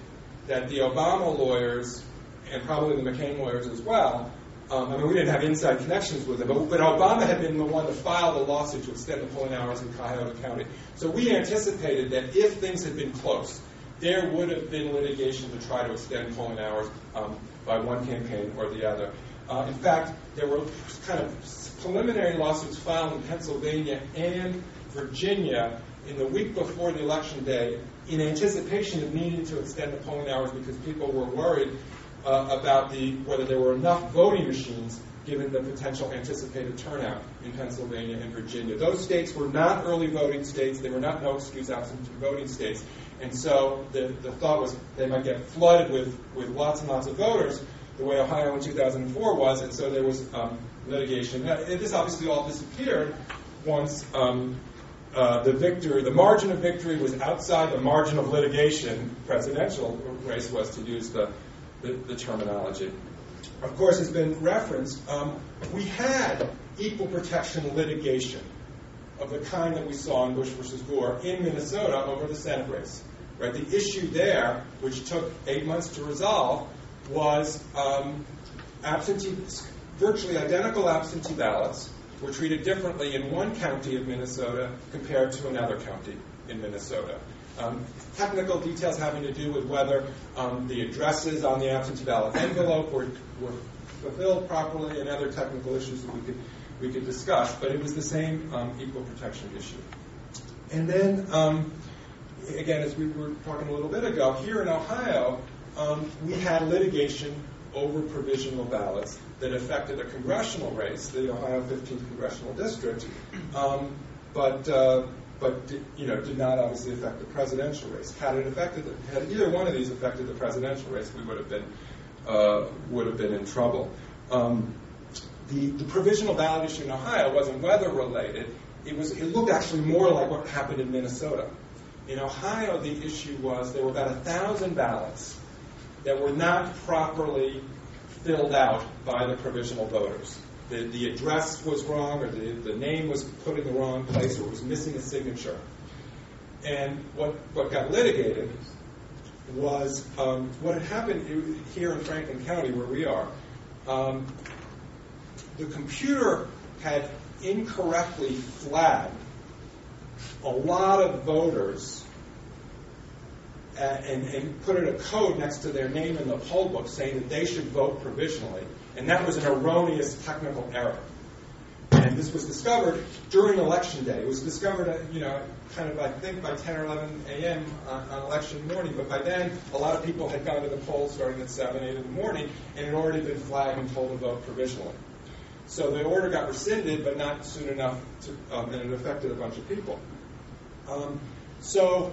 that the Obama lawyers, and probably the McCain lawyers as well, um, I mean, we didn't have inside connections with them, but, but, Obama had been the one to file the lawsuit to extend the polling hours in Cuyahoga County. So we anticipated that if things had been close, there would have been litigation to try to extend polling hours um, by one campaign or the other. Uh, in fact, there were kind of preliminary lawsuits filed in Pennsylvania and Virginia in the week before the election day in anticipation of needing to extend the polling hours because people were worried uh, about the, whether there were enough voting machines given the potential anticipated turnout in Pennsylvania and Virginia. Those states were not early voting states. They were not no excuse absentee voting states. And so the, the thought was they might get flooded with, with lots and lots of voters the way Ohio in 2004 was, and so there was um, litigation. This obviously all disappeared once um, uh, the victory, the margin of victory was outside the margin of litigation. Presidential race was to use the the, the terminology. Of course, has been referenced. Um, we had equal protection litigation of the kind that we saw in Bush versus Gore in Minnesota over the Senate race. Right? The issue there, which took eight months to resolve, was um, absentee, virtually identical absentee ballots were treated differently in one county of Minnesota compared to another county in Minnesota. Um, technical details having to do with whether um, the addresses on the absentee ballot envelope were, were fulfilled properly and other technical issues that we could, we could discuss, but it was the same um, equal protection issue. And then, um, again, as we were talking a little bit ago, here in Ohio, um, we had litigation over provisional ballots that affected a congressional race, the Ohio 15th congressional district, um, but uh, but did, you know did not obviously affect the presidential race. Had it affected, had either one of these affected the presidential race, we would have been uh, would have been in trouble. Um, the, the provisional ballot issue in Ohio wasn't weather related. It was it looked actually more like what happened in Minnesota. In Ohio, the issue was there were about a thousand ballots that were not properly filled out by the provisional voters the, the address was wrong or the, the name was put in the wrong place or was missing a signature. And what, what got litigated was um, what had happened here in Franklin County, where we are. Um, the computer had incorrectly flagged a lot of voters uh, and, and, put in a code next to their name in the poll book saying that they should vote provisionally and that was an erroneous technical error. And this was discovered during election day. It was discovered, uh, you know, kind of, I think, by 10 or 11 a.m. On, on, election morning. But by then, a lot of people had gone to the polls starting at 7, 8 in the morning and had already been flagged and told to vote provisionally. So the order got rescinded, but not soon enough, to, um, and it affected a bunch of people. Um, so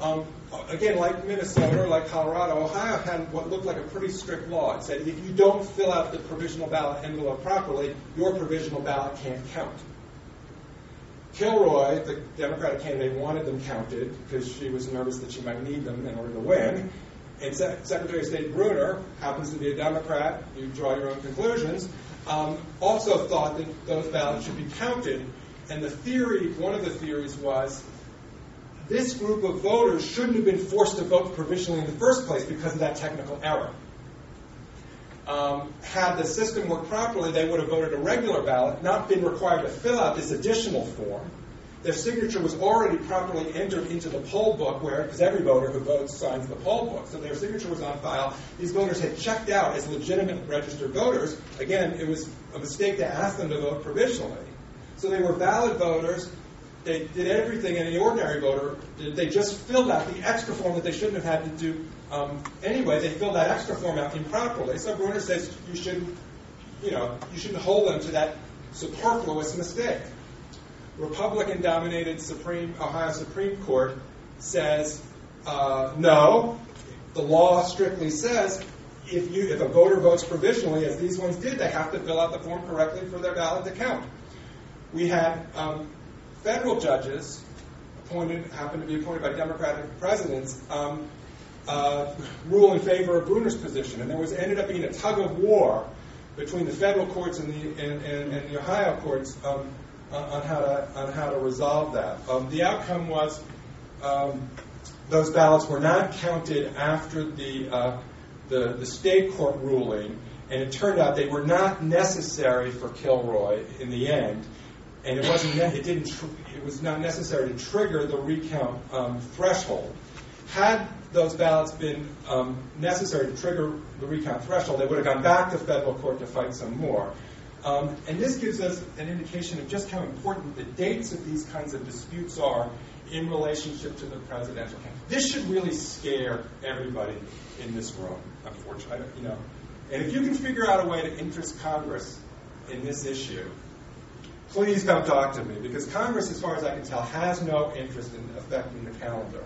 um, again, like Minnesota, like Colorado, Ohio had what looked like a pretty strict law. It said if you don't fill out the provisional ballot envelope properly, your provisional ballot can't count. Kilroy, the Democratic candidate, wanted them counted because she was nervous that she might need them in order to win. And Se- Secretary of State Brunner happens to be a Democrat. You draw your own conclusions. Um, also thought that those ballots should be counted. And the theory, one of the theories was this group of voters shouldn't have been forced to vote provisionally in the first place because of that technical error. Um, had the system worked properly, they would have voted a regular ballot, not been required to fill out this additional form. Their signature was already properly entered into the poll book, where because every voter who votes signs the poll book, so their signature was on file. These voters had checked out as legitimate registered voters. Again, it was a mistake to ask them to vote provisionally. So they were valid voters they did everything any ordinary voter did. They just filled out the extra form that they shouldn't have had to do um, anyway. They filled that extra form out improperly. So Brunner says you shouldn't, you know, you shouldn't hold them to that superfluous mistake. Republican-dominated Supreme Ohio Supreme Court says uh, no. The law strictly says if you if a voter votes provisionally, as these ones did, they have to fill out the form correctly for their ballot to count. We had um, federal judges appointed, happened to be appointed by Democratic presidents, um, uh, rule in favor of Brunner's position. And there was ended up being a tug of war between the federal courts and the, and, and, and the Ohio courts um, on, how to, on how to resolve that. Um, the outcome was um, those ballots were not counted after the, uh, the, the state court ruling, and it turned out they were not necessary for Kilroy in the end and it wasn't it didn't it was not necessary to trigger the recount um, threshold. Had those ballots been um, necessary to trigger the recount threshold, they would have gone back to federal court to fight some more. Um, and this gives us an indication of just how important the dates of these kinds of disputes are in relationship to the presidential campaign. This should really scare everybody in this room, unfortunately. You know, and if you can figure out a way to interest Congress in this issue, please come talk to me because Congress, as far as I can tell, has no interest in affecting the calendar.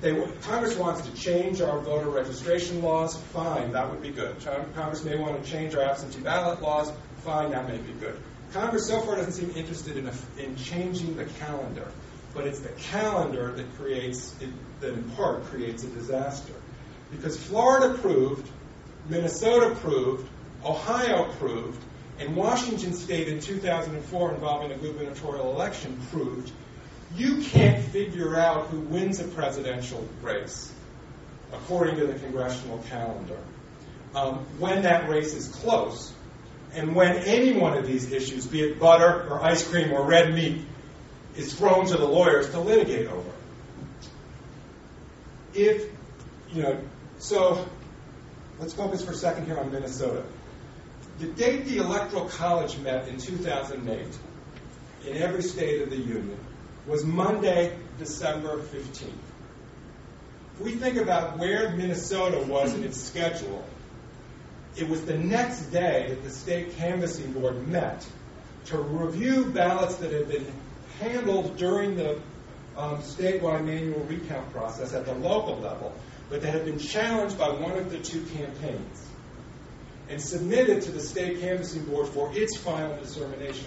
They, Congress wants to change our voter registration laws. Fine, that would be good. Congress may want to change our absentee ballot laws. Fine, that may be good. Congress so far doesn't seem interested in, a, in changing the calendar, but it's the calendar that creates, it, that in part creates a disaster. Because Florida proved, Minnesota proved, Ohio proved and Washington State in 2004 involving a gubernatorial election proved you can't figure out who wins a presidential race according to the congressional calendar um, when that race is close and when any one of these issues, be it butter or ice cream or red meat, is thrown to the lawyers to litigate over. If, you know, so let's focus for a second here on Minnesota. The date the Electoral College met in 2008 in every state of the Union was Monday, December 15th. If we think about where Minnesota was in its schedule, it was the next day that the state canvassing board met to review ballots that had been handled during the um, statewide manual recount process at the local level, but that had been challenged by one of the two campaigns and submitted to the state canvassing board for its final determination.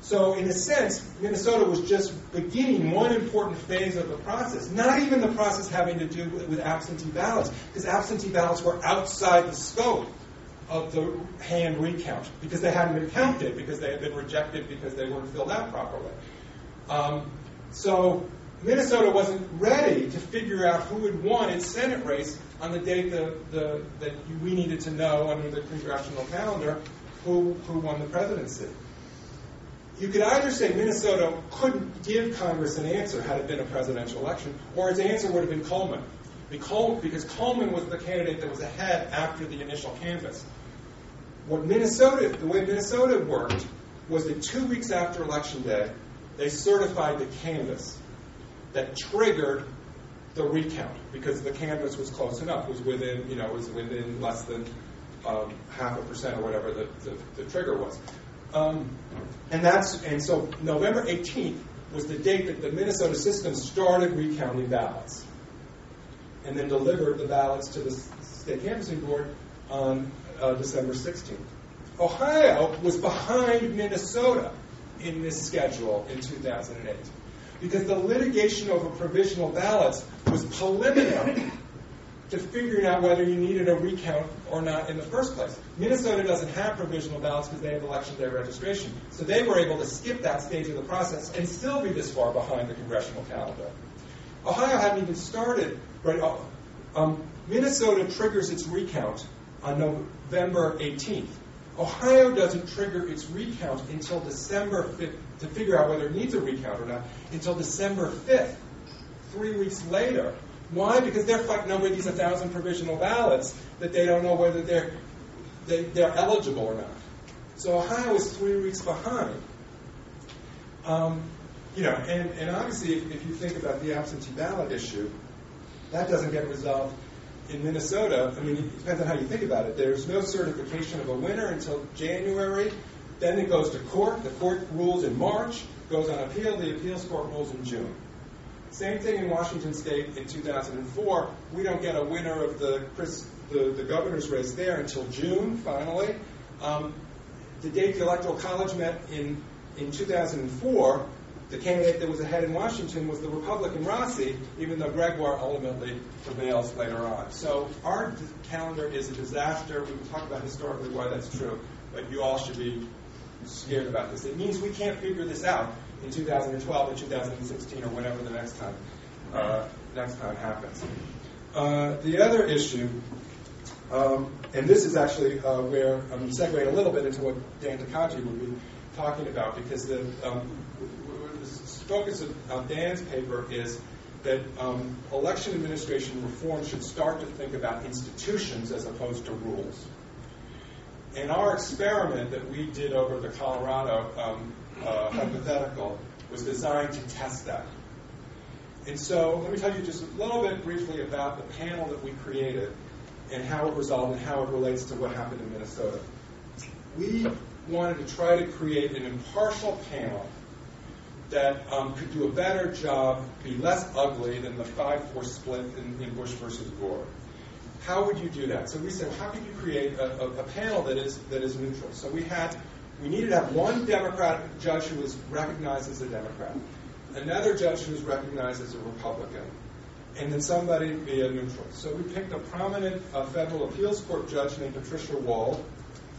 So, in a sense, Minnesota was just beginning one important phase of the process, not even the process having to do with, with absentee ballots, because absentee ballots were outside the scope of the hand recount, because they hadn't been counted, because they had been rejected, because they weren't filled out properly. Um, so, Minnesota wasn't ready to figure out who had won its Senate race on the date the, the, that we needed to know under the congressional calendar who, who won the presidency. You could either say Minnesota couldn't give Congress an answer had it been a presidential election, or its answer would have been Coleman. Because Coleman was the candidate that was ahead after the initial canvass. What Minnesota, the way Minnesota worked was that two weeks after Election Day, they certified the canvass that triggered the recount because the canvass was close enough, was within, you know, was within less than um, half a percent or whatever the, the, the trigger was. Um, and that's and so November 18th was the date that the Minnesota system started recounting ballots, and then delivered the ballots to the state canvassing board on uh, December 16th. Ohio was behind Minnesota in this schedule in 2008 because the litigation over provisional ballots was preliminary to figuring out whether you needed a recount or not in the first place. Minnesota doesn't have provisional ballots because they have election day registration. So they were able to skip that stage of the process and still be this far behind the congressional calendar. Ohio hadn't even started. Right? Uh, um, Minnesota triggers its recount on November 18th. Ohio doesn't trigger its recount until December 5th to figure out whether it needs a recount or not until December 5th, three weeks later. Why? Because they're fighting over these 1,000 provisional ballots that they don't know whether they're, they, are they are eligible or not. So Ohio is three weeks behind. Um, you know, and, and obviously, if, if you think about the absentee ballot issue, that doesn't get resolved in Minnesota. I mean, it depends on how you think about it. There's no certification of a winner until January. Then it goes to court. The court rules in March, goes on appeal. The appeals court rules in June. Same thing in Washington State in 2004. We don't get a winner of the, the, governor's race there until June, finally. Um, the date the Electoral College met in, in 2004, the candidate that was ahead in Washington was the Republican Rossi, even though Gregoire ultimately prevails later on. So our calendar is a disaster. We can talk about historically why that's true, but you all should be scared about this. It means we can't figure this out in 2012 or 2016 or whenever the next time uh, next time happens. Uh, the other issue, um, and this is actually uh, where I'm segueing a little bit into what Dan Tokaji would be talking about, because the, um, the focus of Dan's paper is that um, election administration reform should start to think about institutions as opposed to rules. And our experiment that we did over the Colorado um, uh, hypothetical was designed to test that. And so let me tell you just a little bit briefly about the panel that we created and how it resolved and how it relates to what happened in Minnesota. We wanted to try to create an impartial panel that um, could do a better job, be less ugly than the 5-4 split in, in, Bush versus Gore. How would you do that? So we said, how could you create a, a, a panel that is that is neutral? So we had we needed to have one Democrat judge who was recognized as a Democrat, another judge who was recognized as a Republican, and then somebody be a neutral. So we picked a prominent uh, federal appeals court judge named Patricia Wald,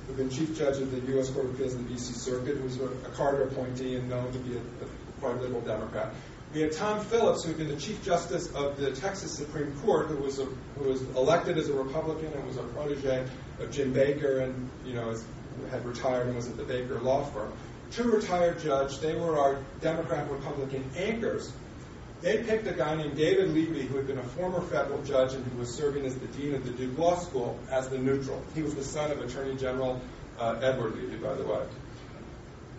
who'd been chief judge of the U.S. Court of Appeals in the D.C. Circuit, who was a, a Carter appointee and known to be a, a quite liberal Democrat. We had Tom Phillips, who had been the Chief Justice of the Texas Supreme Court, who was a, who was elected as a Republican and was a protege of Jim Baker, and you know had retired and was at the Baker Law Firm. Two retired judge. They were our Democrat Republican anchors. They picked a guy named David Levi, who had been a former federal judge and who was serving as the dean of the Duke Law School, as the neutral. He was the son of Attorney General uh, Edward Levi, by the way.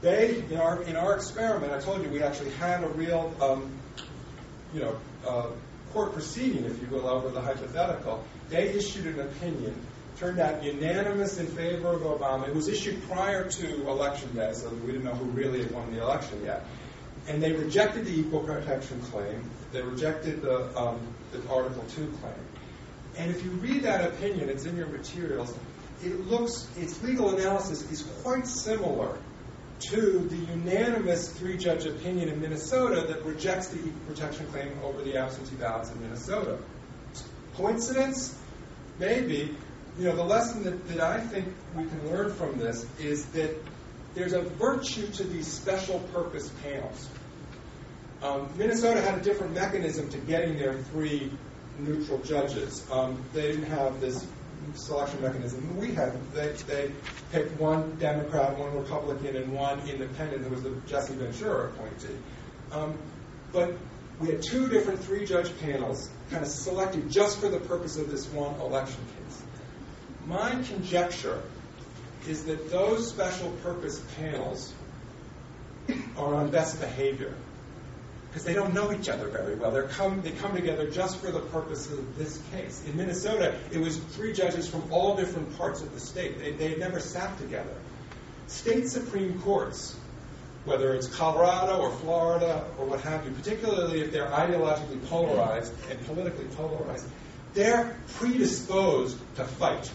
They, in our in our experiment, I told you we actually had a real, um, you know, uh, court proceeding, if you will, over the hypothetical. They issued an opinion turned out unanimous in favor of Obama. It was issued prior to Election Day, so we didn't know who really had won the election yet. And they rejected the equal protection claim. They rejected the, um, the Article 2 claim. And if you read that opinion, it's in your materials, it looks, its legal analysis is quite similar to the unanimous three judge opinion in Minnesota that rejects the equal protection claim over the absentee ballots in Minnesota. Coincidence? Maybe, you know, the lesson that, that I think we can learn from this is that there's a virtue to these special purpose panels. Um, Minnesota had a different mechanism to getting their three neutral judges. Um, they didn't have this selection mechanism we had. They, they picked one Democrat, one Republican, and one independent who was the Jesse Ventura appointee. Um, but we had two different three judge panels kind of selected just for the purpose of this one election case. My conjecture is that those special purpose panels are on best behavior because they don't know each other very well. They're come, they come together just for the purpose of this case. In Minnesota, it was three judges from all different parts of the state. They, they had never sat together. State Supreme Courts, whether it's Colorado or Florida or what have you, particularly if they're ideologically polarized and politically polarized, they're predisposed to fight.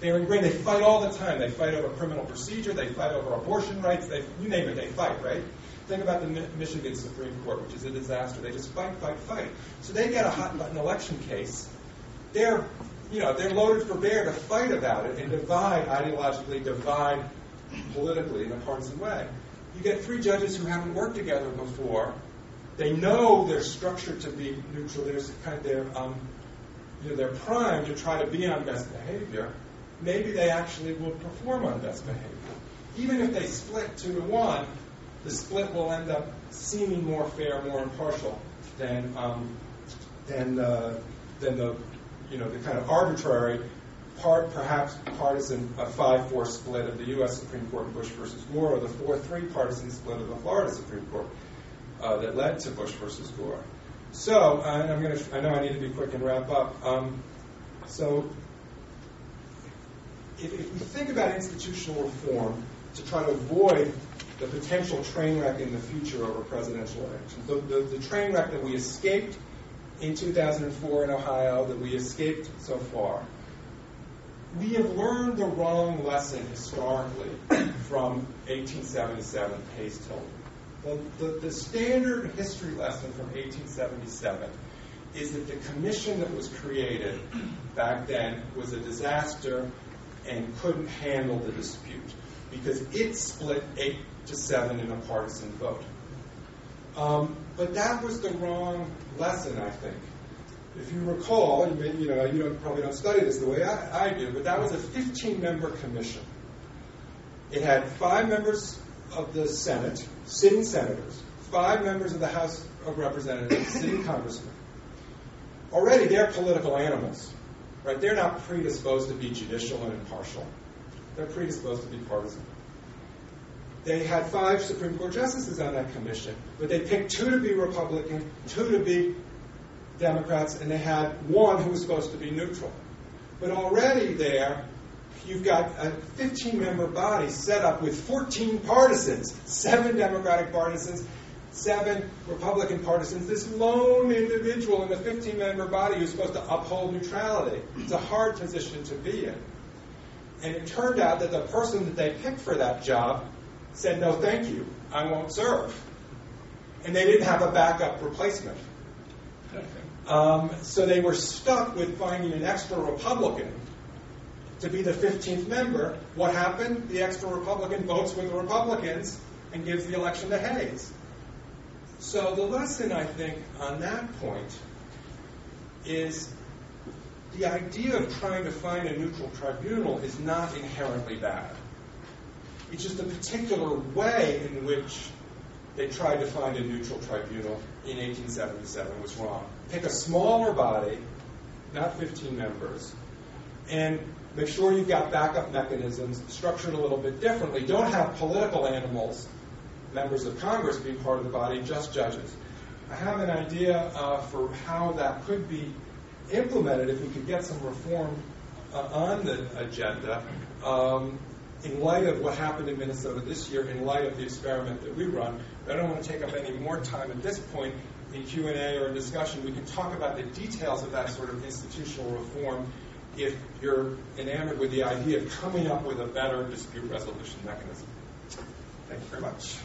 They're ingrained. They fight all the time. They fight over criminal procedure. They fight over abortion rights. They, you name it, they fight, right? Think about the Michigan Supreme Court, which is a disaster. They just fight, fight, fight. So they get a hot button election case. They're, you know, they're loaded for bear to fight about it and divide ideologically, divide politically in a partisan way. You get three judges who haven't worked together before. They know they're structured to be neutral. There's kind of their, um, you know, they're primed to try to be on best behavior. Maybe they actually will perform on best behavior. Even if they split two to one, the split will end up seeming more fair, more impartial than um, than uh, than the you know the kind of arbitrary, part perhaps partisan uh, five-four split of the U.S. Supreme Court Bush versus Gore, or the four-three partisan split of the Florida Supreme Court uh, that led to Bush versus Gore. So, I'm going to I know I need to be quick and wrap up. Um, so, if, if we think about institutional reform to try to avoid the potential train wreck in the future over presidential elections. The, the, the, train wreck that we escaped in 2004 in Ohio, that we escaped so far. We have learned the wrong lesson historically from 1877 Hayes Tilden. The, the, the standard history lesson from 1877 is that the commission that was created back then was a disaster and couldn't handle the dispute because it split eight to seven in a partisan vote. Um, but that was the wrong lesson, I think. If you recall, you, may, you know, you don't, probably don't study this the way I, I do, but that was a 15-member commission. It had five members of the Senate, sitting senators, five members of the House of Representatives, sitting congressmen. Already, they're political animals, right? They're not predisposed to be judicial and impartial. They're predisposed to be partisan. They had five Supreme Court justices on that commission, but they picked two to be Republican, two to be Democrats, and they had one who was supposed to be neutral. But already there, you've got a 15 member body set up with 14 partisans, seven Democratic partisans, seven Republican partisans, this lone individual in the 15 member body who's supposed to uphold neutrality. It's a hard position to be in. And it turned out that the person that they picked for that job said, no, thank you, I won't serve. And they didn't have a backup replacement. Um, so they were stuck with finding an extra Republican to be the 15th member. What happened? The extra Republican votes with the Republicans and gives the election to Hayes. So the lesson, I think, on that point is the idea of trying to find a neutral tribunal is not inherently bad. It's just the particular way in which they tried to find a neutral tribunal in 1877 was wrong. Pick a smaller body, not 15 members, and make sure you've got backup mechanisms structured a little bit differently. Don't have political animals, members of Congress, be part of the body, just judges. I have an idea uh, for how that could be implemented if we could get some reform uh, on the agenda. Um, in light of what happened in Minnesota this year, in light of the experiment that we run, I don't want to take up any more time at this point in Q&A or discussion. We can talk about the details of that sort of institutional reform if you're enamored with the idea of coming up with a better dispute resolution mechanism. Thank you very much.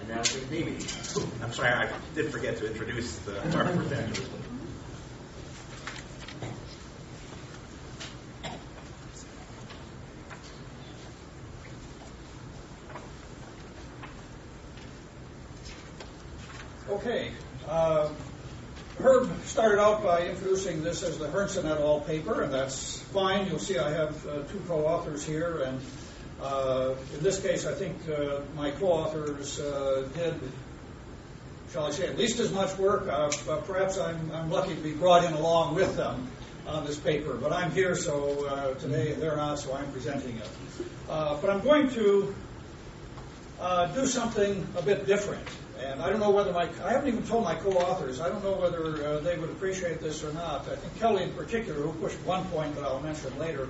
And now to Steve I'm sorry, I did forget to introduce the our presenters. Okay. Uh, Herb started out by introducing this as the Herrnson et al. paper, and that's fine. You'll see I have uh, two co-authors here, and uh, in this case, I think uh, my co-authors uh, did shall I say, at least as much work. Uh, perhaps I'm, I'm lucky to be brought in along with them on this paper. But I'm here so uh, today, they're not, so I'm presenting it. But I'm going to do something a bit different. And I don't know whether my, I haven't even told my co-authors, I don't know whether uh, they would appreciate this or not. I think Kelly in particular, who pushed one point that I'll mention later,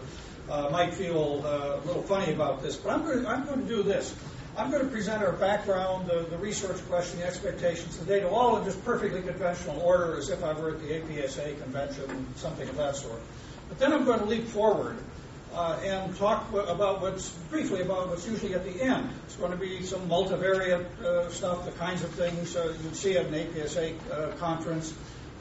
uh, might feel uh, a little funny about this. But I'm going, to, I'm going to do this. I'm going to present our background, the, the research question, the expectations, the data, all in just perfectly conventional order, as if I were at the APSA convention, something of that sort. But then I'm going to leap forward uh, and talk about what's briefly about what's usually at the end. It's going to be some multivariate uh, stuff, the kinds of things uh, you'd see at an APSA uh, conference,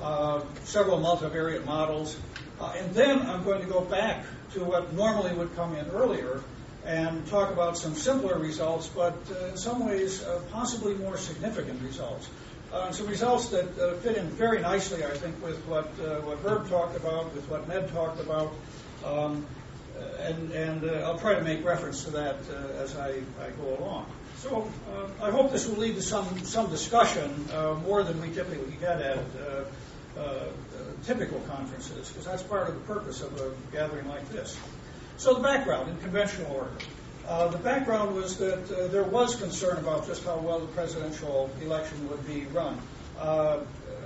uh, several multivariate models, uh, and then I'm going to go back to what normally would come in earlier and talk about some simpler results, but in some ways possibly more significant results. Uh, some results that uh, fit in very nicely, I think, with what uh, what Herb talked about, with what Ned talked about, um, and, and uh, I'll try to make reference to that uh, as I, I, go along. So uh, I hope this will lead to some, some discussion more than we typically get at typical conferences, because that's part of the purpose of a gathering like this. So the background in conventional order. Uh, the background was that uh, there was concern about just how well the presidential election would be run. Uh,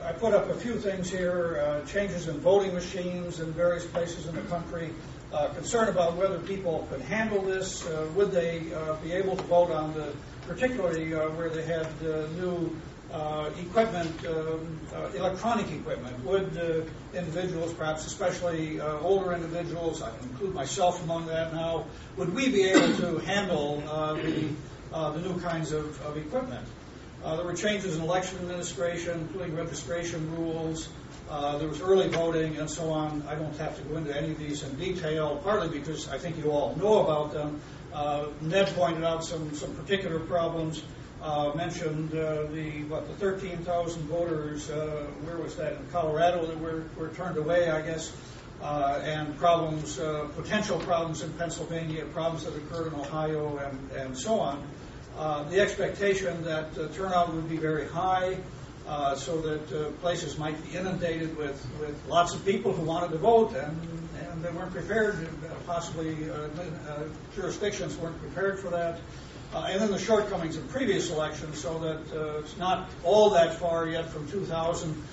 I put up a few things here changes in voting machines in various places in the country, uh, concern about whether people could handle this. Uh, would they uh, be able to vote on the, particularly uh, where they had uh, new uh, equipment, um, electronic equipment? Would individuals, perhaps especially older individuals, I include myself among that now, would we be able to handle the, the new kinds of, of equipment? there were changes in election administration, including registration rules. Uh, there was early voting and so on. I don't have to go into any of these in detail, partly because I think you all know about them. Uh, Ned pointed out some, some particular problems. Uh, mentioned uh, the what the 13,000 voters. Uh, where was that in Colorado that were, were turned away? I guess. And problems, potential problems in Pennsylvania, problems that occurred in Ohio, and, and so on. the expectation that turnout would be very high, uh, so that uh, places might be inundated with, with lots of people who wanted to vote and, and they weren't prepared, uh, possibly uh, uh, jurisdictions weren't prepared for that. and then the shortcomings of previous elections, so that it's not all that far yet from 2000.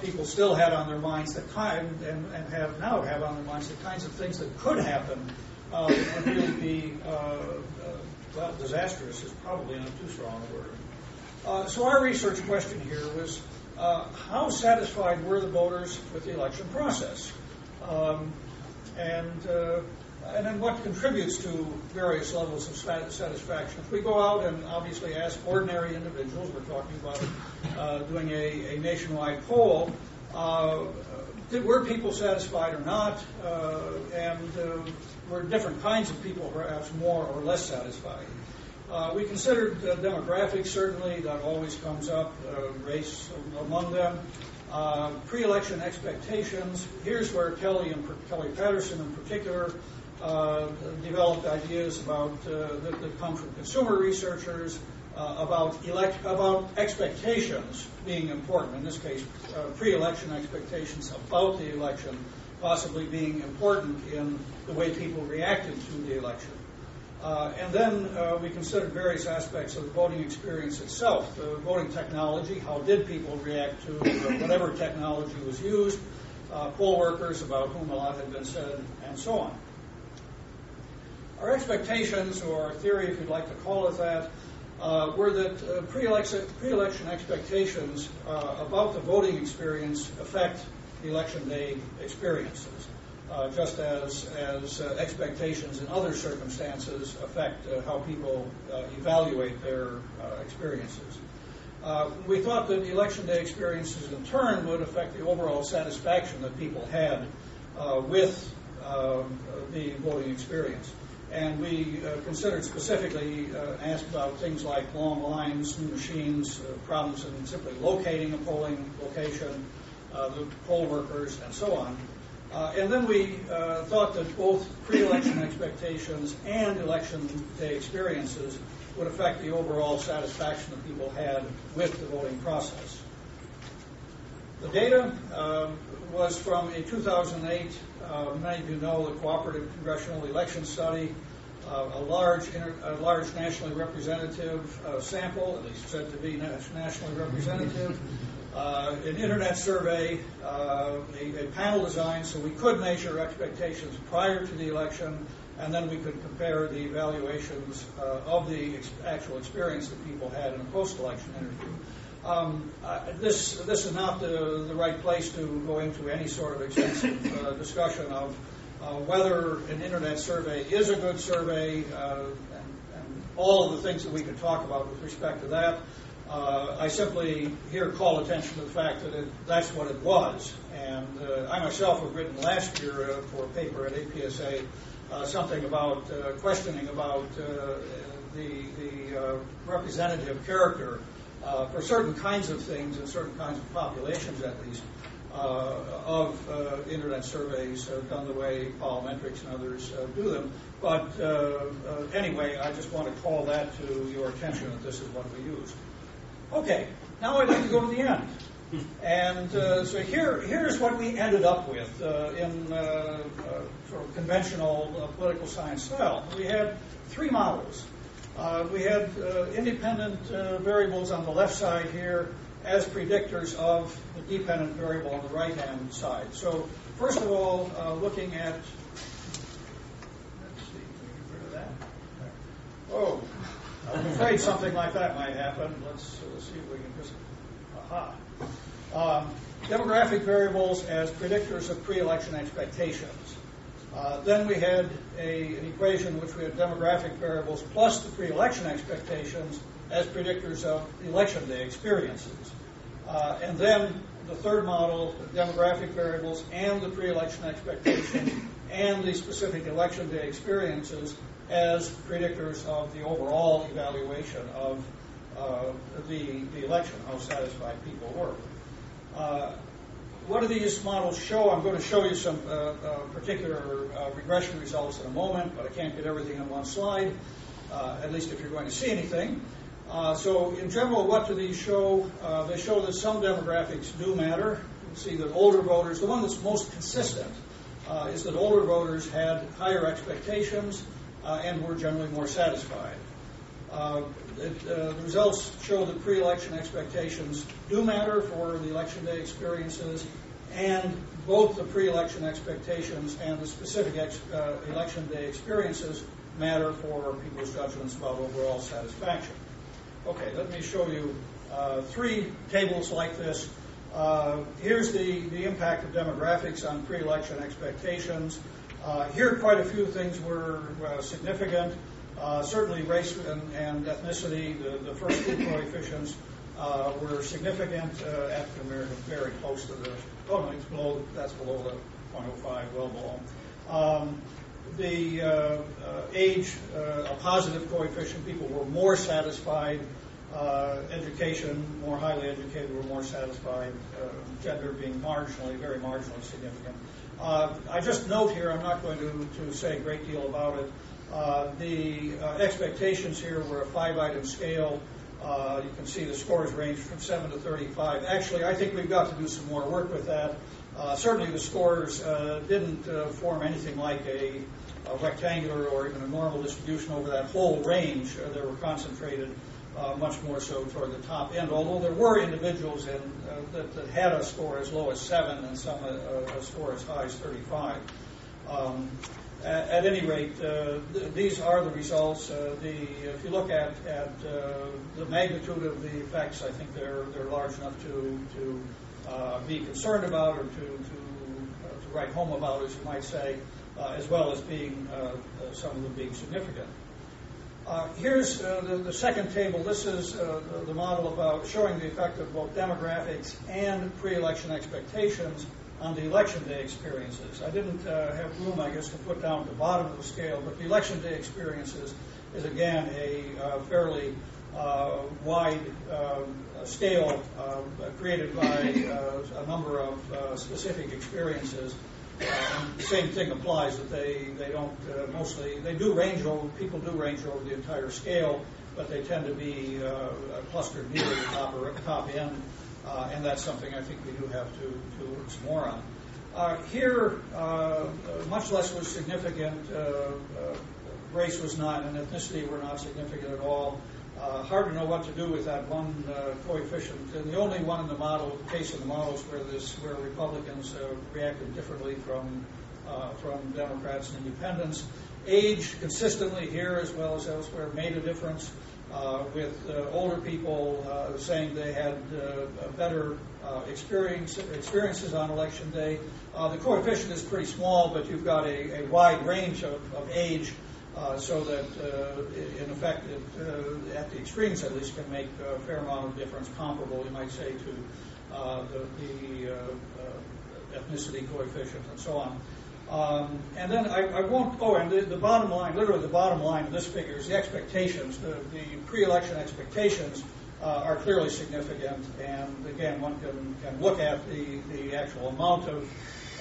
people still had on their minds the kind, and, and have now have on their minds the kinds of things that could happen would really be well, disastrous is probably not too strong a word. Uh, so our research question here was uh, how satisfied were the voters with the election process? Um, and uh, and then what contributes to various levels of satisfaction. If we go out and obviously ask ordinary individuals, we're talking about uh, doing a, a, nationwide poll, uh, did, were people satisfied or not? And were different kinds of people perhaps more or less satisfied? Uh, we considered uh, demographics, certainly, that always comes up, uh, race among them. Uh, pre-election expectations. Here's where Kelly and Kelly Patterson, in particular, uh, developed ideas about uh, that, that, come from consumer researchers about elect about expectations being important. In this case, pre-election expectations about the election possibly being important in the way people reacted to the election. Uh, and then uh, we considered various aspects of the voting experience itself. The voting technology, how did people react to whatever technology was used, uh, poll workers, about whom a lot had been said, and so on. Our expectations, or our theory, if you'd like to call it that, uh, were that uh, pre-election, pre-election expectations uh, about the voting experience affect the election day experiences uh, just as, as uh, expectations in other circumstances affect uh, how people uh, evaluate their uh, experiences. Uh, we thought that election day experiences in turn would affect the overall satisfaction that people had with the voting experience. And we considered specifically, asked about things like long lines, new machines, problems in simply locating a polling location, the poll workers, and so on. Uh, and then we uh, thought that both pre-election expectations and election day experiences would affect the overall satisfaction that people had with the voting process. The data uh, was from a 2008, uh, many of you know, the Cooperative Congressional Election Study, uh, a large, inter- a large nationally representative uh, sample, at least said to be nationally representative uh, an internet survey, uh, a, a, panel design, so we could measure expectations prior to the election, and then we could compare the evaluations uh, of the ex- actual experience that people had in a post-election interview. Um, uh, this this is not the, the right place to go into any sort of extensive uh, discussion of uh, whether an internet survey is a good survey and, and all of the things that we could talk about with respect to that. Uh, I simply here call attention to the fact that it, that's what it was. And uh, I myself have written last year uh, for a paper at APSA uh, something about uh, questioning about uh, the, the representative character for certain kinds of things and certain kinds of populations, at least, of internet surveys done the way Metrics and others do them. But anyway, I just want to call that to your attention that this is what we use. Okay, now I'd like to go to the end. And uh, so here, here's what we ended up with uh, in uh, uh sort of conventional uh, political science style. We had three models. Uh, we had independent variables on the left side here as predictors of the dependent variable on the right hand side. So first of all, looking at let's see, can we get rid of that? Oh, I'm afraid something like that might happen. Let's, uh, see if we can just. Aha. Um, demographic variables as predictors of pre election expectations. Uh, then we had a, an equation in which we had demographic variables plus the pre election expectations as predictors of election day experiences. Uh, and then the third model, the demographic variables and the pre election expectations and the specific election day experiences as predictors of the overall evaluation of uh, the, the election, how satisfied people were. Uh, what do these models show? I'm going to show you some uh, uh particular uh, regression results in a moment, but I can't get everything on one slide, uh, at least if you're going to see anything. so, in general, what do these show? they show that some demographics do matter. You see that older voters, the one that's most consistent, is that older voters had higher expectations and were generally more satisfied. Uh, uh, the results show that pre-election expectations do matter for the election day experiences, and both the pre-election expectations and the specific uh, election day experiences matter for people's judgments about overall satisfaction. Okay, let me show you uh, three tables like this. Uh, here's the impact of demographics on pre-election expectations. Uh, here, quite a few things were uh, significant. Uh, certainly, race and, and ethnicity, the, the, first two coefficients, uh, were significant. Uh, African American very close to the. Oh it's below. That's below the 0.05, well below. Um, the uh, age, a positive coefficient, people were more satisfied. education, more highly educated, were more satisfied. gender being marginally, very marginally significant. Uh, I just note here, I'm not going to, to say a great deal about it. Uh, the uh, expectations here were a five item scale. Uh, you can see the scores range from 7 to 35. Actually, I think we've got to do some more work with that. Uh, certainly, the scores uh, didn't form anything like a, a, rectangular or even a normal distribution over that whole range. they were concentrated uh, much more so toward the top end. Although there were individuals in, uh, that, that, had a score as low as seven and some a, a score as high as 35. Um, at, at, any rate, uh, th- these are the results. Uh, the, if you look at, at uh, the magnitude of the effects, I think they're, they're large enough to, to uh, be concerned about or to, to, to, write home about, as you might say, as well as being some of them being significant. Uh, here's uh, the, the, second table. This is uh, the, the, model about showing the effect of both demographics and pre-election expectations on the election day experiences. I didn't uh, have room, I guess, to put down the bottom of the scale, but the election day experiences is again a uh, fairly uh, wide scale created by a number of specific experiences. The same thing applies that they, they don't uh, mostly, they do range over, people do range over the entire scale, but they tend to be uh, clustered near the top, or, top end, uh, and that's something I think we do have to, to work some more on. Uh, here, uh, much less was significant. Uh, uh, race was not, and ethnicity were not significant at all. Uh, hard to know what to do with that one uh, coefficient. And the only one in the model case in the models where this where Republicans uh, reacted differently from uh, from Democrats and Independents. Age consistently here as well as elsewhere made a difference. Uh, with uh, older people saying they had better experience, experiences on election day. the coefficient is pretty small, but you've got a, a wide range of, of age so that, uh, in effect, it, uh, at the extremes at least, can make a fair amount of difference, comparable, you might say, to uh, the, the uh, ethnicity coefficient and so on. Um, and then I, I, won't, oh, and the, the, bottom line, literally the bottom line of this figure is the expectations. The, the pre-election expectations uh, are clearly significant, and again, one can, can look at the, the actual amount of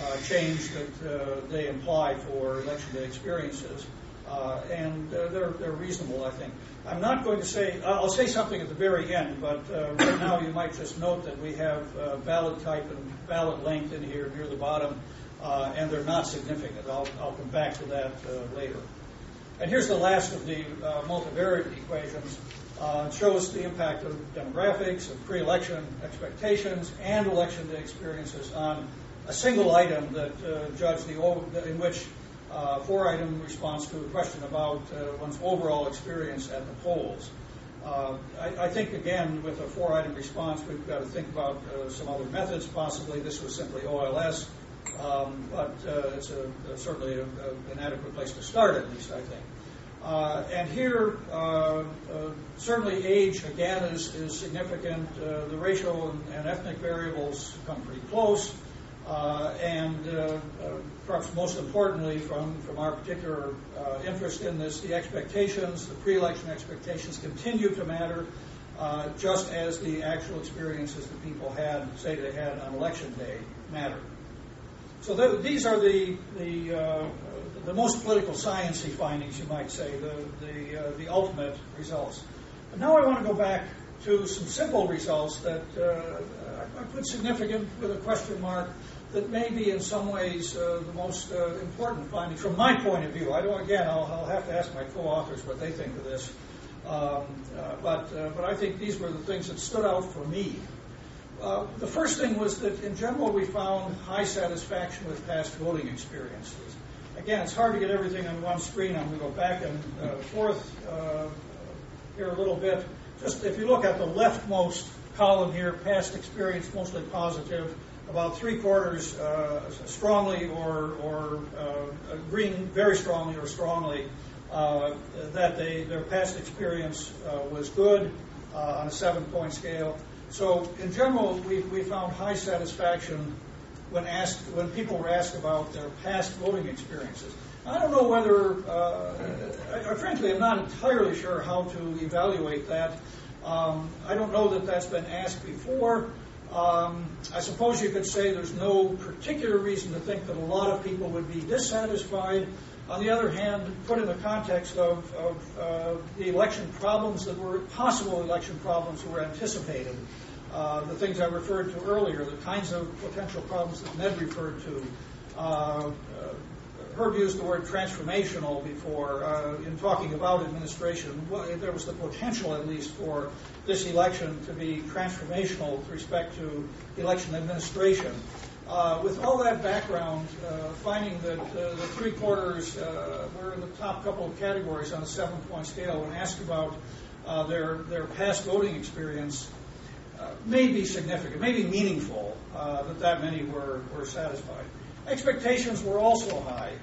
uh, change that uh, they imply for election day experiences. Uh, and uh, they're, they're reasonable, I think. I'm not going to say, I'll say something at the very end, but uh, right now you might just note that we have uh, ballot type and ballot length in here near the bottom, uh, and they're not significant. I'll, I'll come back to that uh, later. And here's the last of the multivariate equations. it shows the impact of demographics, of pre-election expectations, and election day experiences on a single item that judged the in which uh, four item response to a question about uh, one's overall experience at the polls. Uh, I, I, think, again, with a four item response, we've got to think about uh, some other methods. Possibly this was simply OLS, um, but uh, it's a, certainly a, a, an adequate place to start, at least, I think. Uh, and here, certainly age, again, is, is significant. the racial and, and ethnic variables come pretty close. Uh, and uh, uh, perhaps most importantly, from, from our particular uh, interest in this, the expectations, the pre election expectations continue to matter, uh, just as the actual experiences that people had, say they had on election day, matter. So th- these are the, the, uh, the most political sciencey findings, you might say, the, the, the ultimate results. But now I want to go back to some simple results that I put significant with a question mark that may be in some ways uh, the most uh, important finding from my point of view. I don't, again, I'll, I'll have to ask my co-authors what they think of this. Um, uh, but, uh, but I think these were the things that stood out for me. Uh, the first thing was that in general we found high satisfaction with past voting experiences. Again, it's hard to get everything on one screen. I'm going to go back and uh, forth here a little bit. Just if you look at the leftmost column here, past experience mostly positive, about three quarters uh, strongly or, or uh, agreeing very strongly or strongly uh, that they, their past experience uh, was good uh, on a seven point scale. So, in general, we, we found high satisfaction when asked when people were asked about their past voting experiences. I don't know whether, uh, I, I, frankly, I'm not entirely sure how to evaluate that. Um, I don't know that that's been asked before. Um, I suppose you could say there's no particular reason to think that a lot of people would be dissatisfied. On the other hand, put in the context of, of uh, the election problems that were possible election problems were anticipated, uh, the things I referred to earlier, the kinds of potential problems that Ned referred to, uh, Herb used the word transformational before uh, in talking about administration. Well, there was the potential, at least, for this election to be transformational with respect to election administration. Uh, with all that background, uh, finding that uh, the three quarters uh, were in the top couple of categories on a seven point scale, when asked about uh, their, their past voting experience, may be significant, may be meaningful that that many were, were satisfied. Expectations were also high.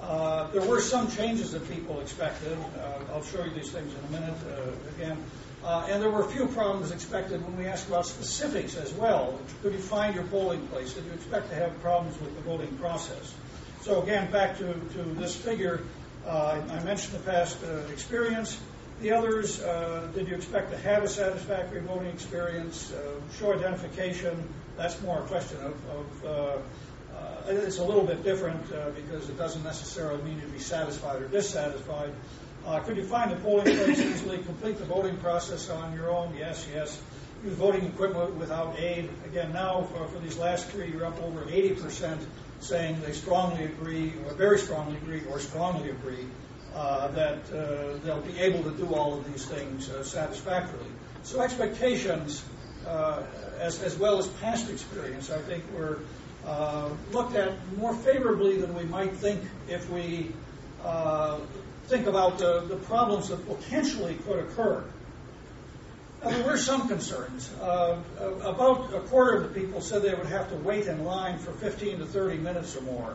Uh, there were some changes that people expected. Uh, I'll show you these things in a minute uh, again. Uh, and there were a few problems expected when we asked about specifics as well. Could you find your polling place? Did you expect to have problems with the voting process? So again, back to, to this figure, uh, I mentioned the past uh, experience. The others, did you expect to have a satisfactory voting experience? show identification, that's more a question of, of it's a little bit different uh, because it doesn't necessarily mean you'd be satisfied or dissatisfied. Uh, could you find the polling place easily, complete the voting process on your own? Yes, yes. Use voting equipment without aid. Again, now for, for these last three, you're up over 80% saying they strongly agree, or very strongly agree, or strongly agree uh, that uh, they'll be able to do all of these things uh, satisfactorily. So expectations, uh, as, as well as past experience, I think were looked at more favorably than we might think if we uh, think about the, problems that potentially could occur. There were some concerns. Uh, about a quarter of the people said they would have to wait in line for 15 to 30 minutes or more.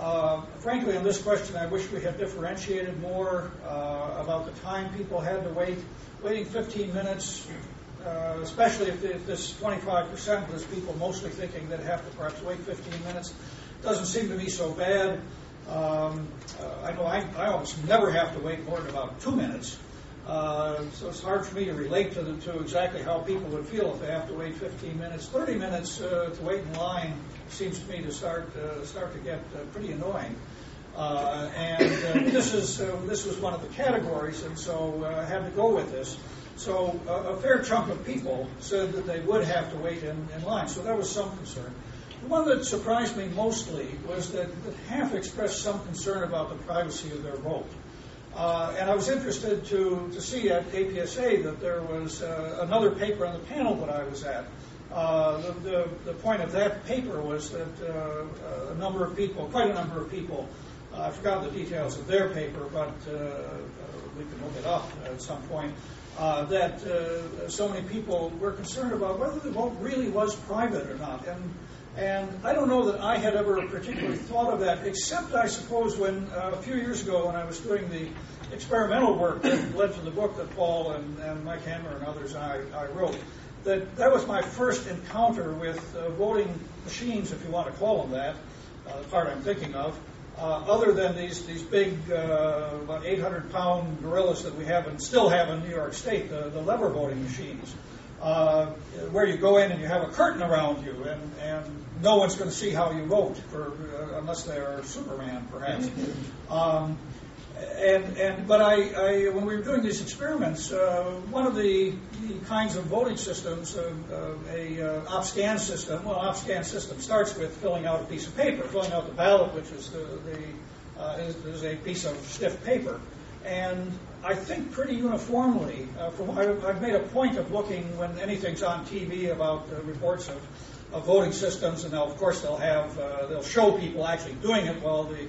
Uh, frankly, on this question, I wish we had differentiated more uh, about the time people had to wait. Waiting 15 minutes, uh, especially if, if this 25% was people mostly thinking they'd have to perhaps wait 15 minutes, doesn't seem to me so bad. Um, uh, I know I, I almost never have to wait more than about two minutes. Uh, so it's hard for me to relate to, the, to exactly how people would feel if they have to wait 15 minutes. 30 minutes uh, to wait in line seems to me to start uh, start to get uh, pretty annoying. Uh, and this is this was one of the categories, and so I had to go with this. So a fair chunk of people said that they would have to wait in, in line. So there was some concern. The one that surprised me mostly was that, that half expressed some concern about the privacy of their vote. Uh, and I was interested to, to see at APSA that there was uh, another paper on the panel that I was at. Uh, the, the, the, point of that paper was that uh, a number of people, quite a number of people, uh, I forgot the details of their paper, but uh, we can look it up at some point, that so many people were concerned about whether the vote really was private or not. And and I don't know that I had ever particularly thought of that, except I suppose when uh, a few years ago when I was doing the experimental work that led to the book that Paul and, and Mike Hanmer and others I, I wrote. That that was my first encounter with uh, voting machines, if you want to call them that, uh, the part I'm thinking of. Uh, other than these these big uh, about 800 pound gorillas that we have and still have in New York State, the, the lever voting machines, uh, where you go in and you have a curtain around you and, and no one's going to see how you vote, for, uh, unless they're Superman, perhaps. Um, and, and but I, I, when we were doing these experiments, uh, one of the, the, kinds of voting systems, uh, uh a uh, OpScan system, well, OpScan system starts with filling out a piece of paper, filling out the ballot, which is the, the uh, is, is, a piece of stiff paper, and I think pretty uniformly, uh, from I, have made a point of looking when anything's on TV about reports of of voting systems, and of course they'll have uh, they'll show people actually doing it while the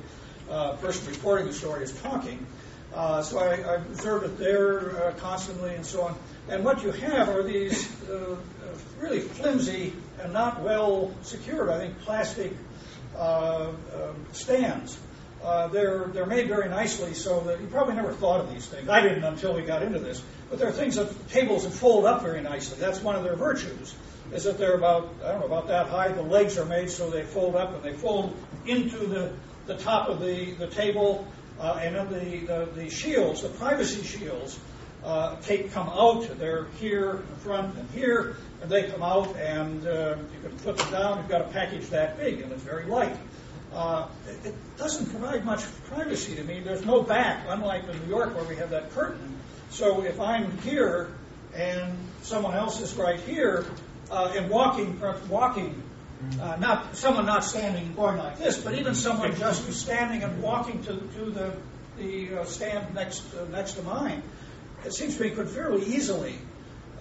uh, person reporting the story is talking. Uh, so I, I observe it there uh, constantly and so on. And what you have are these uh, really flimsy and not well secured, I think, plastic uh, um, stands. they're they're made very nicely so that you probably never thought of these things. I didn't until we got into this. But they're things that tables that fold up very nicely. That's one of their virtues is that they're about, I don't know, about that high. The legs are made so they fold up and they fold into the, the top of the, the table. Uh, and then the, the, the, shields, the privacy shields, uh, come out. They're here in front and here, and they come out, and uh, you can put them down. You've got a package that big, and it's very light. Uh, it, it doesn't provide much privacy to me. There's no back, unlike in New York where we have that curtain. So if I'm here and someone else is right here, uh, and walking, walking, uh, not someone not standing and going like this, but even someone just standing and walking to, to the, the uh, stand next uh, next to mine, it seems to me could fairly easily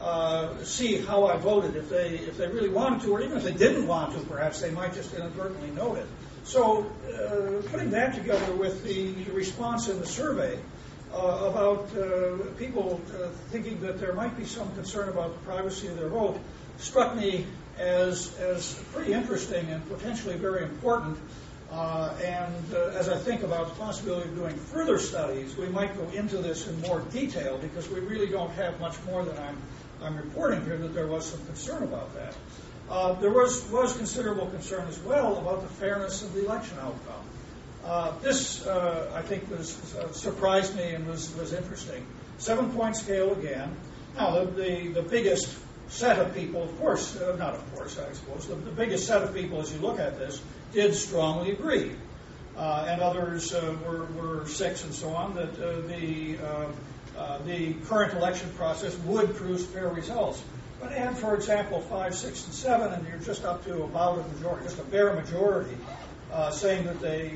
uh, see how I voted if they if they really wanted to, or even if they didn't want to, perhaps they might just inadvertently note it. So, uh, putting that together with the response in the survey. Uh, about people thinking that there might be some concern about the privacy of their vote struck me as, as pretty interesting and potentially very important. Uh, and uh, as I think about the possibility of doing further studies, we might go into this in more detail because we really don't have much more than I'm, I'm reporting here that there was some concern about that. Uh, there was, was considerable concern as well about the fairness of the election outcome. Uh, this, uh, I think, was uh, surprised me and was, was interesting. Seven point scale again. Now, the, the, the biggest set of people, of course, uh, not of course, I suppose, the, the, biggest set of people as you look at this did strongly agree. Uh, and others uh, were, were six and so on, that uh, the, uh, uh, the current election process would produce fair results. But add, for example, five, six, and seven, and you're just up to about a majority, just a bare majority, saying that they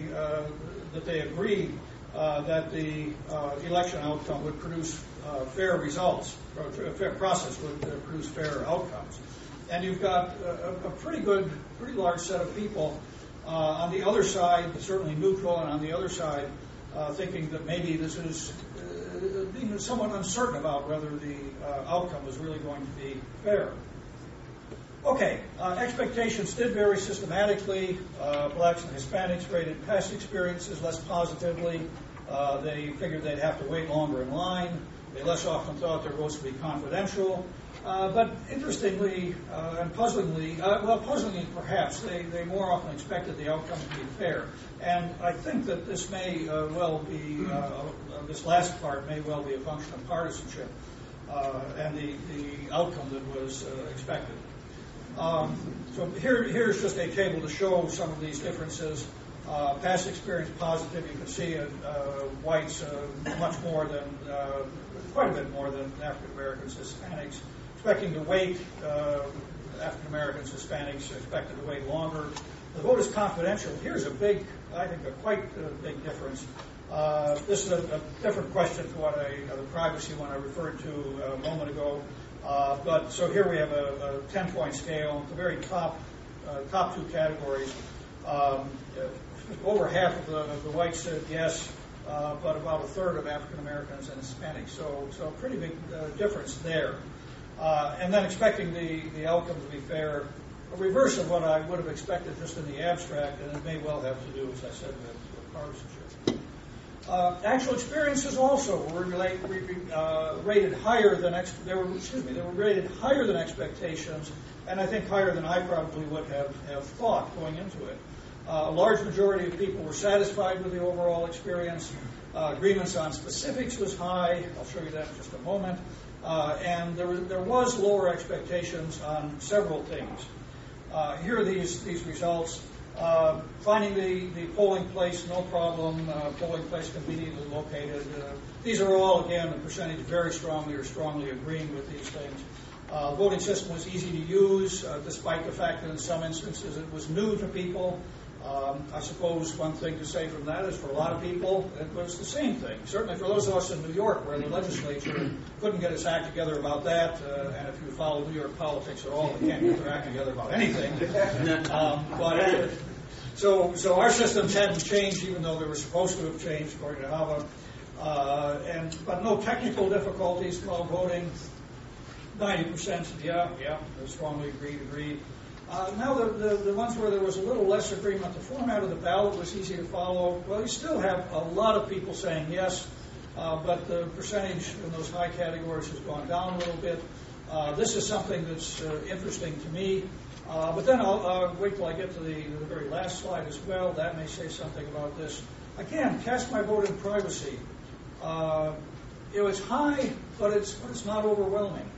that they agree uh, that the uh, election outcome would produce uh, fair results, a fair process would uh, produce fair outcomes. And you've got a, a pretty good, pretty large set of people uh, on the other side, certainly neutral, and on the other side, uh, thinking that maybe this is uh, being somewhat uncertain about whether the uh, outcome is really going to be fair. Okay, uh, expectations did vary systematically. Uh, blacks and Hispanics rated past experiences less positively. Uh, they figured they'd have to wait longer in line. They less often thought their votes would be confidential. Uh, but interestingly uh, and puzzlingly, uh, well, puzzlingly perhaps, they, they more often expected the outcome to be fair. And I think that this may well be, this last part may well be a function of partisanship and the, the outcome that was expected. Um, so here, here's just a table to show some of these differences. Uh, past experience positive, you can see uh, uh, whites uh, much more than, uh, quite a bit more than African Americans, Hispanics. Expecting to wait, African Americans, Hispanics expected to wait longer. The vote is confidential. Here's a big, I think, a quite big difference. Uh, this is a, a different question to what I, uh, the privacy one I referred to a moment ago. Uh, but so here we have a, a 10 point scale. The very top, uh, top two categories. Um, over half of the, of the whites said yes, uh, but about a third of African Americans and Hispanics. So, so a pretty big uh, difference there. Uh, and then expecting the, the outcome to be fair, a reverse of what I would have expected just in the abstract, and it may well have to do, as I said, with, with partisanship. Uh, actual experiences also were relate, re, uh, rated higher than ex, they were excuse me they were rated higher than expectations, and I think higher than I probably would have, have thought going into it. Uh, a large majority of people were satisfied with the overall experience. Uh, agreements on specifics was high. I'll show you that in just a moment. Uh, and there, was, there was lower expectations on several things. Uh, here are these, these results. Uh, finding the, the polling place, no problem. Uh, polling place conveniently located. Uh, these are all, again, the percentage very strongly or strongly agreeing with these things. Uh, voting system was easy to use, uh, despite the fact that in some instances it was new to people. Um, I suppose one thing to say from that is for a lot of people, it was the same thing. Certainly for those of us in New York, where the legislature couldn't get its act together about that, uh, and if you follow New York politics at all, they can't get their act together about anything. Um, but uh, so, so our systems hadn't changed, even though they were supposed to have changed, according to HAVA. Uh, and but no technical difficulties while voting. Ninety percent, yeah, yeah, strongly agreed, agreed. Uh, now, the, the, the, ones where there was a little less agreement, the format of the ballot was easy to follow. Well, you still have a lot of people saying yes, uh, but the percentage in those high categories has gone down a little bit. Uh, this is something that's uh, interesting to me. Uh, but then I'll uh, wait till I get to the, the, very last slide as well. That may say something about this. Again, cast my vote in privacy. it was high, but it's, but it's not overwhelming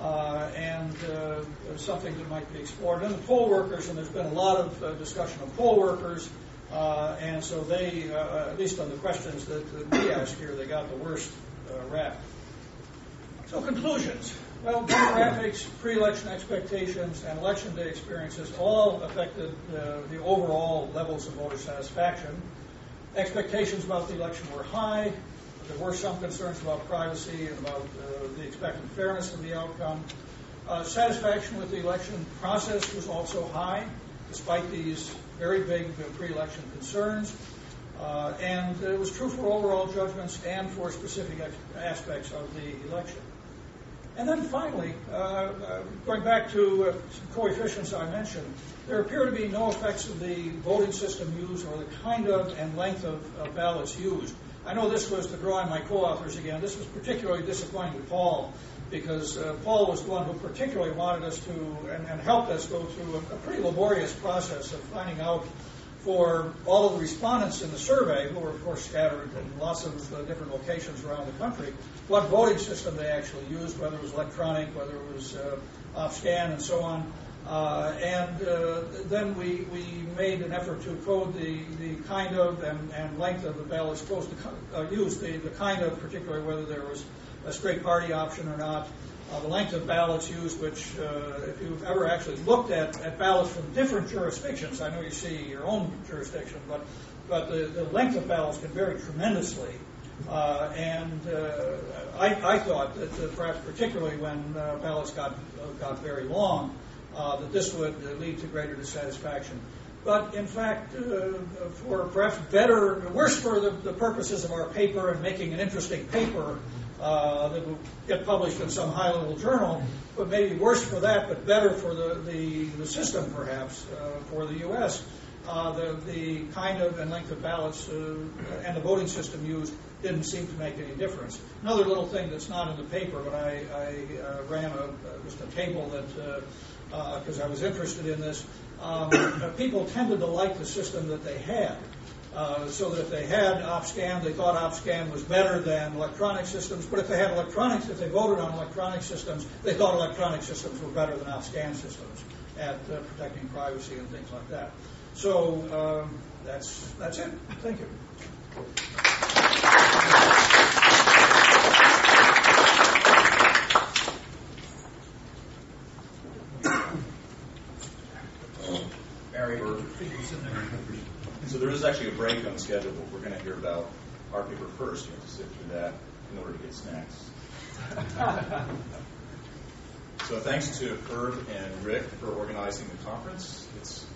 uh, and uh, something that might be explored. And the poll workers, and there's been a lot of uh, discussion of poll workers, uh, and so they, uh, at least on the questions that, that we asked here, they got the worst uh, rap. So conclusions. Well, demographics, pre-election expectations, and election day experiences all affected the overall levels of voter satisfaction. Expectations about the election were high. There were some concerns about privacy and about uh, the expected fairness of the outcome. Uh, satisfaction with the election process was also high, despite these very big uh, pre-election concerns. Uh, and it was true for overall judgments and for specific aspects of the election. And then finally, uh, uh, going back to some coefficients I mentioned, there appear to be no effects of the voting system used or the kind of and length of ballots used. I know this was to draw on my co-authors again. This was particularly disappointing to Paul because uh, Paul was the one who particularly wanted us to and, and helped us go through a, a, pretty laborious process of finding out for all of the respondents in the survey, who were of course scattered in lots of uh, different locations around the country, what voting system they actually used, whether it was electronic, whether it was uh, OpScan, and so on. Uh, and uh, then we, we made an effort to code the, the kind of and, and length of the ballots supposed to co- uh, use, the, the kind of, particularly whether there was a straight party option or not, uh, the length of ballots used, which uh, if you've ever actually looked at, at ballots from different jurisdictions, I know you see your own jurisdiction, but, but the, the length of ballots can vary tremendously. Uh, and uh, I, I thought that uh, perhaps particularly when uh, ballots got, got very long, that this would lead to greater dissatisfaction. But in fact, for perhaps better, worse for the, the purposes of our paper and making an interesting paper uh, that will get published in some high level journal, but maybe worse for that, but better for the, the, the system perhaps uh, for the U.S. Uh, the, the kind of and length of ballots uh, and the voting system used didn't seem to make any difference. Another little thing that's not in the paper, but I, I uh, ran a, just a table that because uh, I was interested in this. Um, people tended to like the system that they had. Uh, so that if they had OpScan, they thought OpScan was better than electronic systems. But if they had electronics, if they voted on electronic systems, they thought electronic systems were better than OpScan systems at uh, protecting privacy and things like that. So um, that's that's it. Thank you. Mary, So there is actually a break on the schedule, but we're going to hear about our paper first. You have to sit through that in order to get snacks. so thanks to Herb and Rick for organizing the conference. It's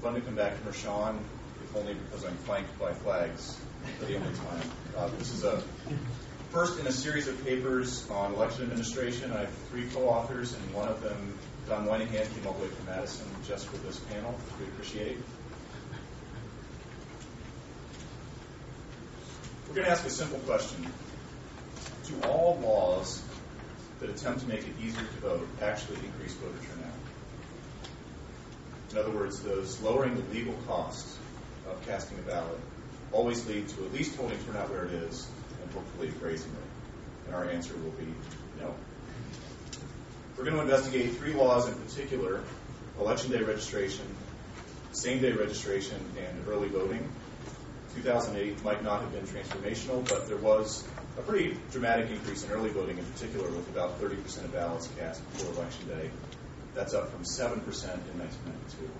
fun to come back to Mershon, if only because I'm flanked by flags for the only time. Uh, this is a first in a series of papers on election administration. I have three co-authors, and one of them, Don Moynihan, came all the way from Madison just for this panel, which we appreciate. We're going to ask a simple question. Do all laws that attempt to make it easier to vote actually increase voter turnout? In other words, does lowering the legal cost of casting a ballot always lead to at least holding turnout where it is and hopefully raising it? And our answer will be no. We're going to investigate three laws in particular election day registration, same day registration, and early voting. 2008 might not have been transformational, but there was a pretty dramatic increase in early voting in particular, with about 30% of ballots cast before Election Day. That's up from 7% in 1992.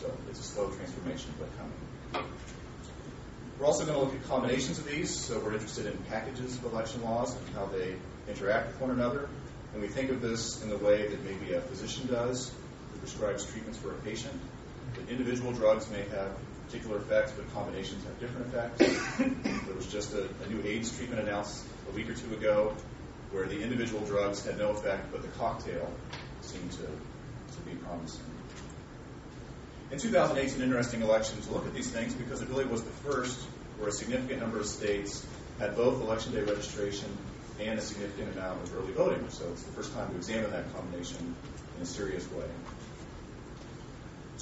So it's a slow transformation, but coming. We're also going to look at combinations of these. So we're interested in packages of election laws and how they interact with one another. And we think of this in the way that maybe a physician does who prescribes treatments for a patient. That individual drugs may have particular effects, but combinations have different effects. there was just a, a, new AIDS treatment announced a week or two ago where the individual drugs had no effect, but the cocktail seemed to, to be promising. In 2008, it's an interesting election to look at these things because it really was the first where a significant number of states had both election day registration and a significant amount of early voting. So it's the first time to examine that combination in a serious way.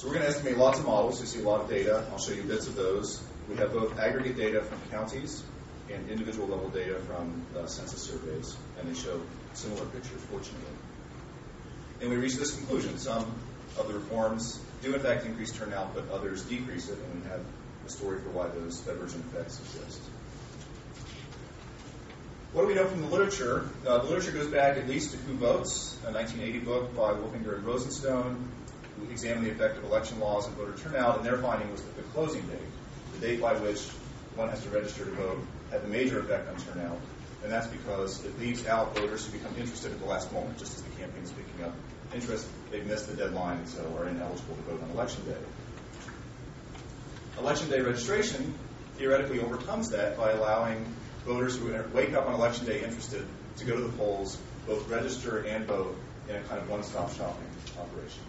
So we're going to estimate lots of models. You see a lot of data. I'll show you bits of those. We have both aggregate data from counties and individual level data from uh, census surveys, and they show similar pictures, fortunately. And we reach this conclusion. Some of the reforms do in fact increase turnout, but others decrease it, and we have a story for why those divergent effects exist. What do we know from the literature? Uh, the literature goes back at least to Who Votes, a 1980 book by Wolfinger and Rosenstone, examined the effect of election laws and voter turnout, and their finding was that the closing date, the date by which one has to register to vote, had the major effect on turnout. And that's because it leaves out voters who become interested at the last moment, just as the campaign is picking up interest. They've missed the deadline and so are ineligible to vote on election day. Election day registration theoretically overcomes that by allowing voters who wake up on election day interested to go to the polls, both register and vote in a kind of one-stop shopping operation.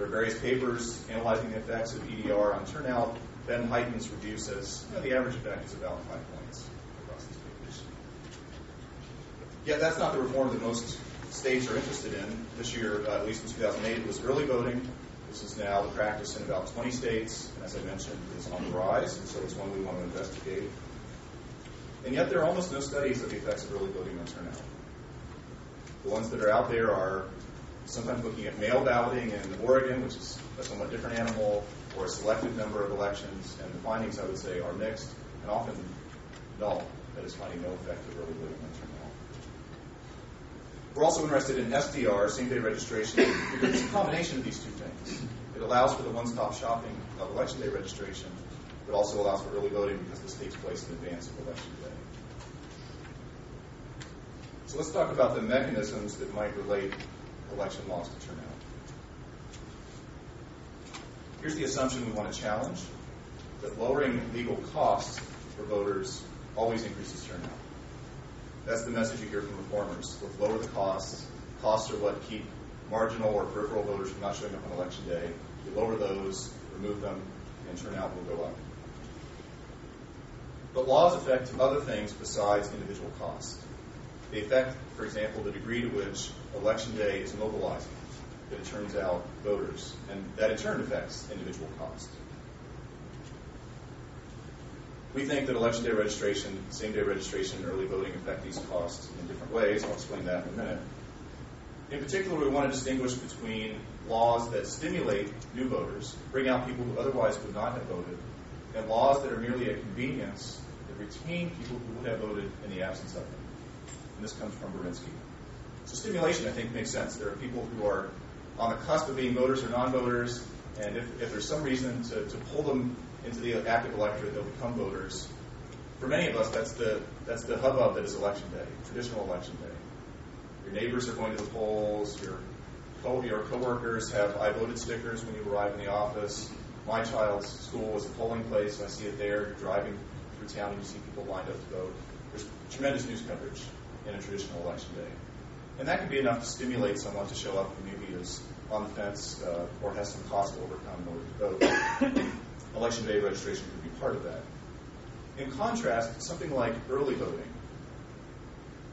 There are various papers analyzing the effects of EDR on turnout. Ben Highton's reduces. the average effect is about five points across these papers. Yet that's not the reform that most states are interested in. This year, uh, at least in 2008, it was early voting. This is now the practice in about 20 states, and as I mentioned, is on the rise, and so it's one we want to investigate. And yet there are almost no studies of the effects of early voting on turnout. The ones that are out there are sometimes looking at mail balloting in Oregon, which is a somewhat different animal, or a selected number of elections, and the findings, I would say, are mixed and often null, that is finding no effect of early voting on turnout. We're also interested in SDR, same-day registration, because it's a combination of these two things. It allows for the one-stop shopping of election day registration, but also allows for early voting because this takes place in advance of election day. So let's talk about the mechanisms that might relate election laws to turnout. Here's the assumption we want to challenge that lowering legal costs for voters always increases turnout. That's the message you hear from reformers. Let's lower the costs. Costs are what keep marginal or peripheral voters from not showing up on election day. You lower those, remove them, and turnout will go up. But laws affect other things besides individual costs. They affect, for example, the degree to which election day is mobilizing, that it turns out voters, and that in turn affects individual cost. We think that election day registration, same day registration, and early voting affect these costs in different ways. I'll explain that in a minute. In particular, we want to distinguish between laws that stimulate new voters, bring out people who otherwise would not have voted, and laws that are merely a convenience that retain people who would have voted in the absence of them. And this comes from Berinsky. So stimulation, I think, makes sense. There are people who are on the cusp of being voters or non-voters, and if, if there's some reason to, to pull them into the active electorate, they'll become voters. For many of us, that's the that's the hubbub that is election day, traditional election day. Your neighbors are going to the polls. Your co- your coworkers have "I voted" stickers when you arrive in the office. My child's school was a polling place. and I see it there. You're driving through town, and you see people lined up to vote. There's tremendous news coverage in a traditional election day, and that can be enough to stimulate someone to show up who maybe is on the fence uh, or has some cost to overcome in order to vote. election day registration could be part of that. In contrast, something like early voting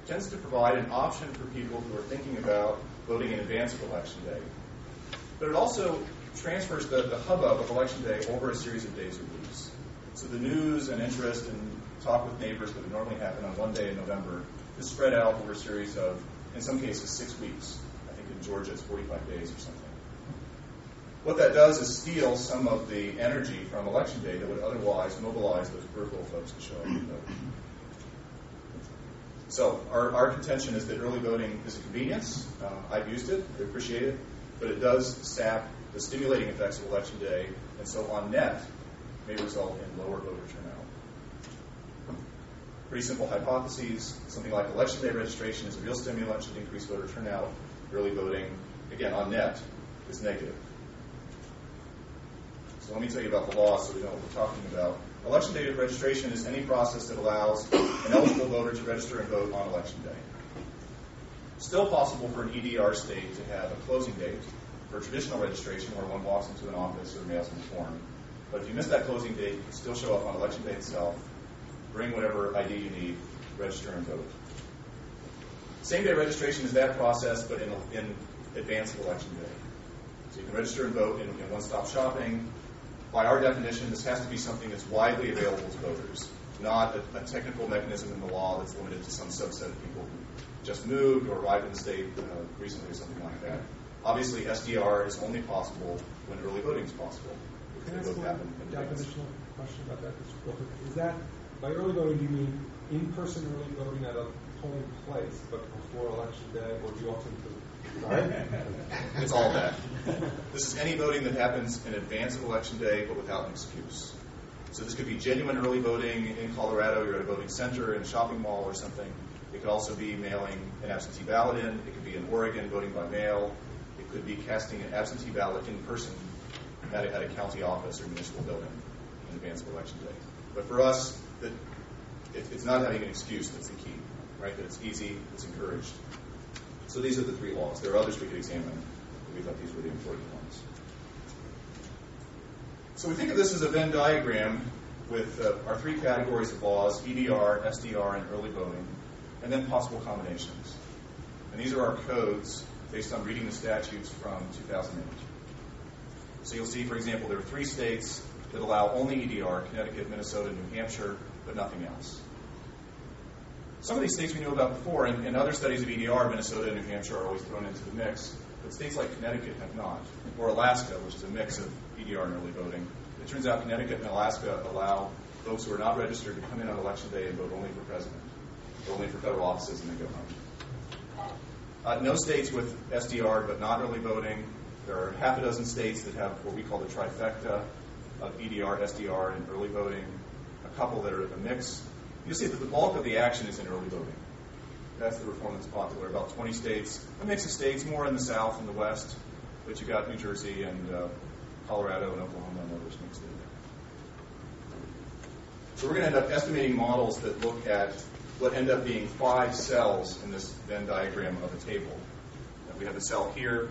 tends to provide an option for people who are thinking about voting in advance of election day. But it also transfers the, the hubbub of election day over a series of days or weeks. So the news and interest and talk with neighbors that would normally happen on one day in November is spread out over a series of, in some cases, six weeks. I think in Georgia it's 45 days or something. What that does is steal some of the energy from election day that would otherwise mobilize those peripheral folks to show up and vote. So our, our contention is that early voting is a convenience. Uh, I've used it, I appreciate it, but it does sap the stimulating effects of election day, and so on net may result in lower voter turnout. Pretty simple hypotheses. Something like election day registration is a real stimulant, should increase voter turnout. Early voting, again, on net, is negative. So let me tell you about the law so we know what we're talking about. Election day registration is any process that allows an eligible voter to register and vote on election day. Still possible for an EDR state to have a closing date for traditional registration where one walks into an office or mails in a form. But if you miss that closing date, you can still show up on election day itself, bring whatever ID you need, register and vote. Same day registration is that process, but in, in advance of election day. So you can register and vote in, in one stop shopping, by our definition, this has to be something that's widely available to voters, not a, a, technical mechanism in the law that's limited to some subset of people who just moved or arrived in the state uh, recently or something like that. Obviously, SDR is only possible when early voting is possible. Can I ask one definitional question about that? Is that, by early voting, do you mean in-person early voting at a polling place, but before election day, or do you also include it's all that. This is any voting that happens in advance of election day, but without an excuse. So this could be genuine early voting in Colorado. You're at a voting center in a shopping mall or something. It could also be mailing an absentee ballot in. It could be in Oregon voting by mail. It could be casting an absentee ballot in person at a, at a county office or municipal building in advance of election day. But for us, that it, it's not having an excuse that's the key, right? That it's easy, it's encouraged. So these are the three laws. There are others we could examine, but we thought these were the important ones. So we think of this as a Venn diagram with uh, our three categories of laws, EDR, SDR, and early voting, and then possible combinations. And these are our codes based on reading the statutes from 2008. So you'll see, for example, there are three states that allow only EDR, Connecticut, Minnesota, New Hampshire, but nothing else. Some of these states we knew about before, and, and other studies of EDR, Minnesota and New Hampshire are always thrown into the mix. but states like Connecticut have not, or Alaska, which is a mix of EDR and early voting. It turns out Connecticut and Alaska allow folks who are not registered to come in on election day and vote only for president, only for federal offices, and then go home. Uh, no states with SDR but not early voting. There are half a dozen states that have what we call the trifecta of EDR, SDR, and early voting. A couple that are a mix. You see that the bulk of the action is in early voting. That's the reform that's popular. About 20 states, a mix of states, more in the south and the west, but you've got New Jersey and uh, Colorado and Oklahoma and others mixed in there. So we're going to end up estimating models that look at what end up being five cells in this Venn diagram of a table. We have the cell here,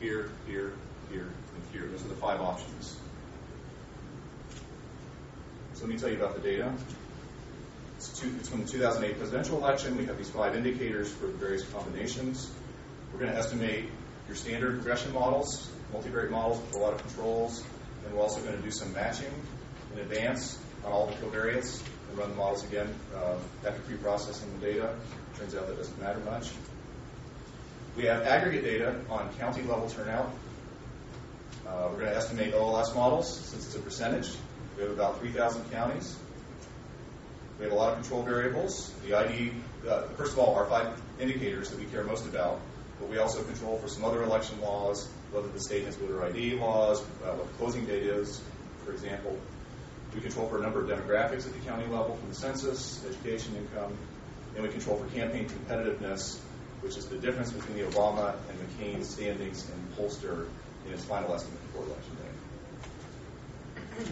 here, here, here, and here. Those are the five options. Let me tell you about the data. It's, two, it's from the 2008 presidential election. We have these five indicators for various combinations. We're going to estimate your standard regression models, multivariate models with a lot of controls, and we're also going to do some matching in advance on all the covariates and run the models again uh, after pre-processing the data. Turns out that doesn't matter much. We have aggregate data on county level turnout. Uh, we're going to estimate OLS models since it's a percentage. We have about 3,000 counties. We have a lot of control variables. The ID, uh, first of all, our five indicators that we care most about, but we also control for some other election laws, whether the state has voter ID laws, uh, what the closing date is, for example. We control for a number of demographics at the county level from the census, education, income, and we control for campaign competitiveness, which is the difference between the Obama and McCain standings in pollster in his final estimate before election day.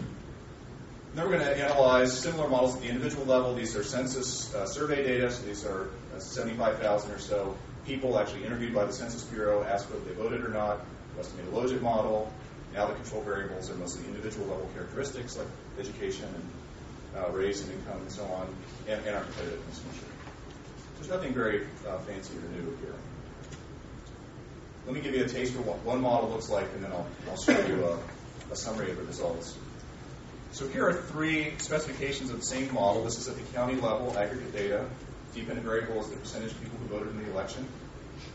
Then we're going to analyze similar models at the individual level. These are census uh, survey data, so these are uh, 75,000 or so people actually interviewed by the Census Bureau, asked whether they voted or not, we estimate a logit model. Now the control variables are mostly individual level characteristics like education and uh, race and income and so on, and, and our competitiveness measure. There's nothing very uh, fancy or new here. Let me give you a taste for what one model looks like, and then I'll, I'll show you a, a summary of the results. So here are three specifications of the same model. This is at the county level, aggregate data. Dependent variable is the percentage of people who voted in the election.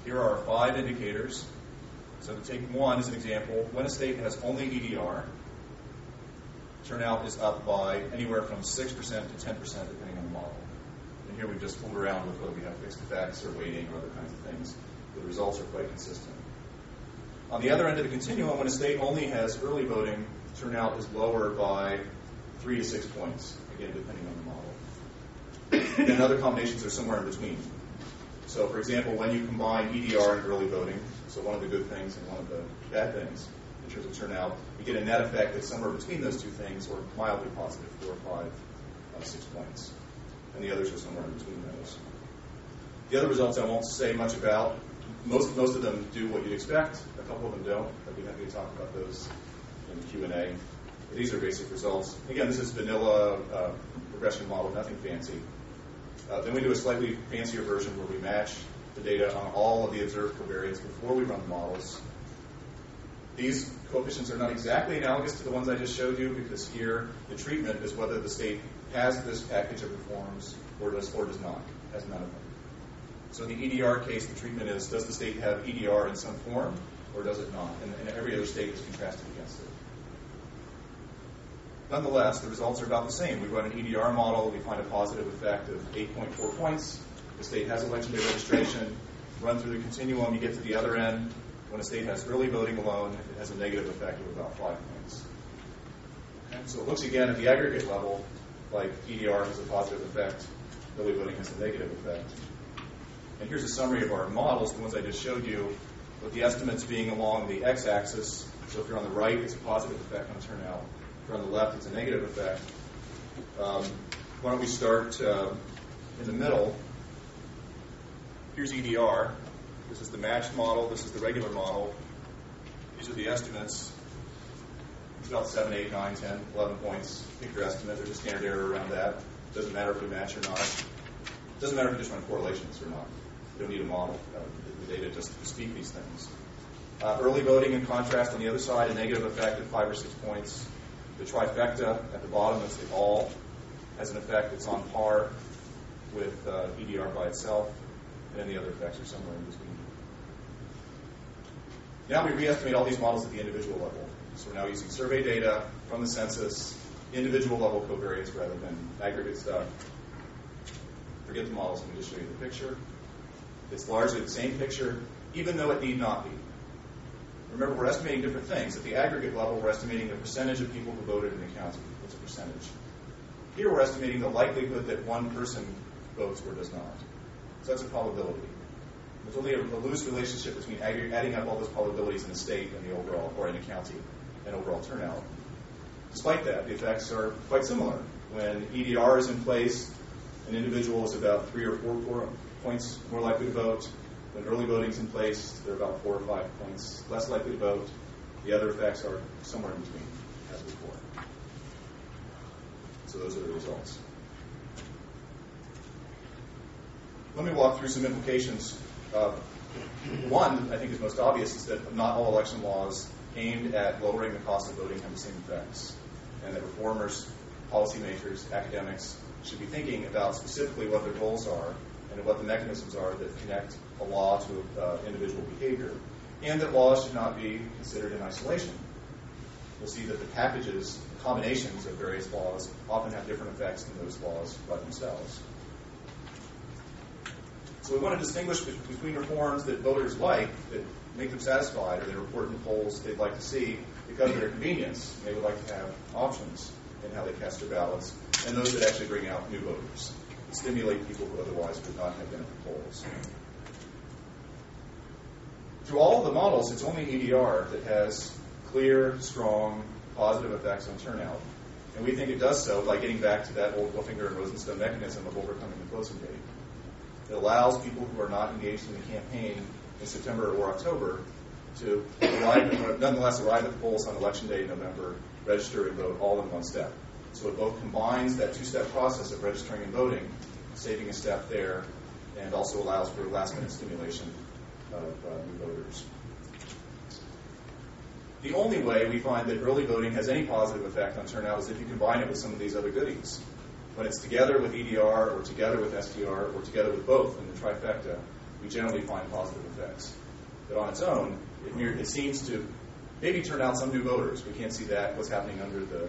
Here are five indicators. So to take one as an example, when a state has only EDR, turnout is up by anywhere from 6% to 10% depending on the model. And here we've just fooled around with whether we have fixed effects or weighting or other kinds of things. The results are quite consistent. On the other end of the continuum, when a state only has early voting, turnout is lower by three to six points, again, depending on the model. and other combinations are somewhere in between. So, for example, when you combine EDR and early voting, so one of the good things and one of the bad things in terms of turnout, you get a net effect that's somewhere between those two things, or mildly positive, four or five, uh, six points. And the others are somewhere in between those. The other results I won't say much about. Most, most of them do what you'd expect. A couple of them don't. I'd be happy to talk about those Q&A. These are basic results. Again, this is vanilla uh, regression model, nothing fancy. Uh, then we do a slightly fancier version where we match the data on all of the observed covariates before we run the models. These coefficients are not exactly analogous to the ones I just showed you because here the treatment is whether the state has this package of reforms or does, or does not, has none of them. So in the EDR case, the treatment is does the state have EDR in some form or does it not? And, and every other state is contrasted. Nonetheless, the results are about the same. We run an EDR model, we find a positive effect of 8.4 points. The state has election day registration. Run through the continuum, you get to the other end. When a state has early voting alone, it has a negative effect of about 5 points. Okay? So it looks again at the aggregate level like EDR has a positive effect, early voting has a negative effect. And here's a summary of our models, the ones I just showed you, with the estimates being along the x-axis. So if you're on the right, it's a positive effect on turnout. On the left, it's a negative effect. Um, why don't we start uh, in the middle? Here's EDR. This is the matched model. This is the regular model. These are the estimates. It's about 7, 8, 9, 10, 11 points. Pick your estimate. There's a standard error around that. Doesn't matter if we match or not. It Doesn't matter if you just run correlations or not. You don't need a model. Uh, the data just speak these things. Uh, early voting, in contrast, on the other side, a negative effect of five or six points. The trifecta at the bottom, that's the all, has an effect that's on par with uh, EDR by itself, and then the other effects are somewhere in between. Now we re-estimate all these models at the individual level. So we're now using survey data from the census, individual level covariates rather than aggregate stuff. Forget the models, let me just show you the picture. It's largely the same picture, even though it need not be. Remember, we're estimating different things. At the aggregate level, we're estimating the percentage of people who voted in the county. What's a percentage? Here, we're estimating the likelihood that one person votes or does not. So that's a probability. There's only a, a loose relationship between adding up all those probabilities in a state and the overall, or in a county, and overall turnout. Despite that, the effects are quite similar. When EDR is in place, an individual is about three or four points more likely to vote. When early voting is in place, they're about four or five points less likely to vote. The other effects are somewhere in between, as before. So those are the results. Let me walk through some implications. Uh, one, I think, is most obvious, is that not all election laws aimed at lowering the cost of voting have the same effects, and that reformers, policymakers, academics should be thinking about specifically what their goals are and what the mechanisms are that connect a law to uh, individual behavior, and that laws should not be considered in isolation. We'll see that the packages, combinations of various laws, often have different effects than those laws by themselves. So we want to distinguish between reforms that voters like, that make them satisfied, or they report in polls they'd like to see because of their convenience. They would like to have options in how they cast their ballots, and those that actually bring out new voters, stimulate people who otherwise would not have been at the polls. Through all of the models, it's only EDR that has clear, strong, positive effects on turnout. And we think it does so by getting back to that old Wolfinger and Rosenstone mechanism of overcoming the closing date. It allows people who are not engaged in the campaign in September or October to arrive, nonetheless arrive at the polls on election day in November, register and vote all in one step. So it both combines that two-step process of registering and voting, saving a step there, and also allows for last-minute stimulation of uh, new voters. The only way we find that early voting has any positive effect on turnout is if you combine it with some of these other goodies. When it's together with EDR or together with SDR or together with both in the trifecta, we generally find positive effects. But on its own, it, it seems to maybe turn out some new voters. We can't see that, what's happening under the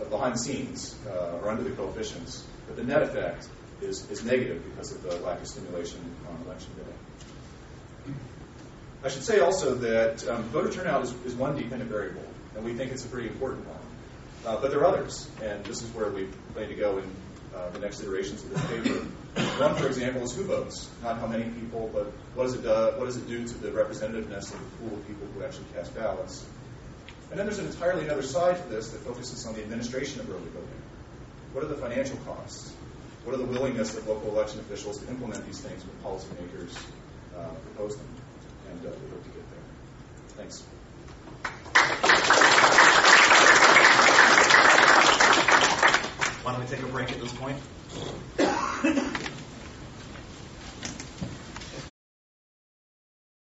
uh, behind the scenes uh, or under the coefficients. But the net effect is, is negative because of the lack of stimulation on election day. I should say also that um, voter turnout is, is one dependent variable, and we think it's a pretty important one. Uh, but there are others, and this is where we plan to go in uh, the next iterations of this paper. One, for example, is who votes, not how many people, but what does it do, what does it do to the representativeness of the pool of people who actually cast ballots. And then there's an entirely another side to this that focuses on the administration of early voting. What are the financial costs? What are the willingness of local election officials to implement these things when policymakers uh, propose them? And uh, we hope to get there. Thanks. Why don't we take a break at this point?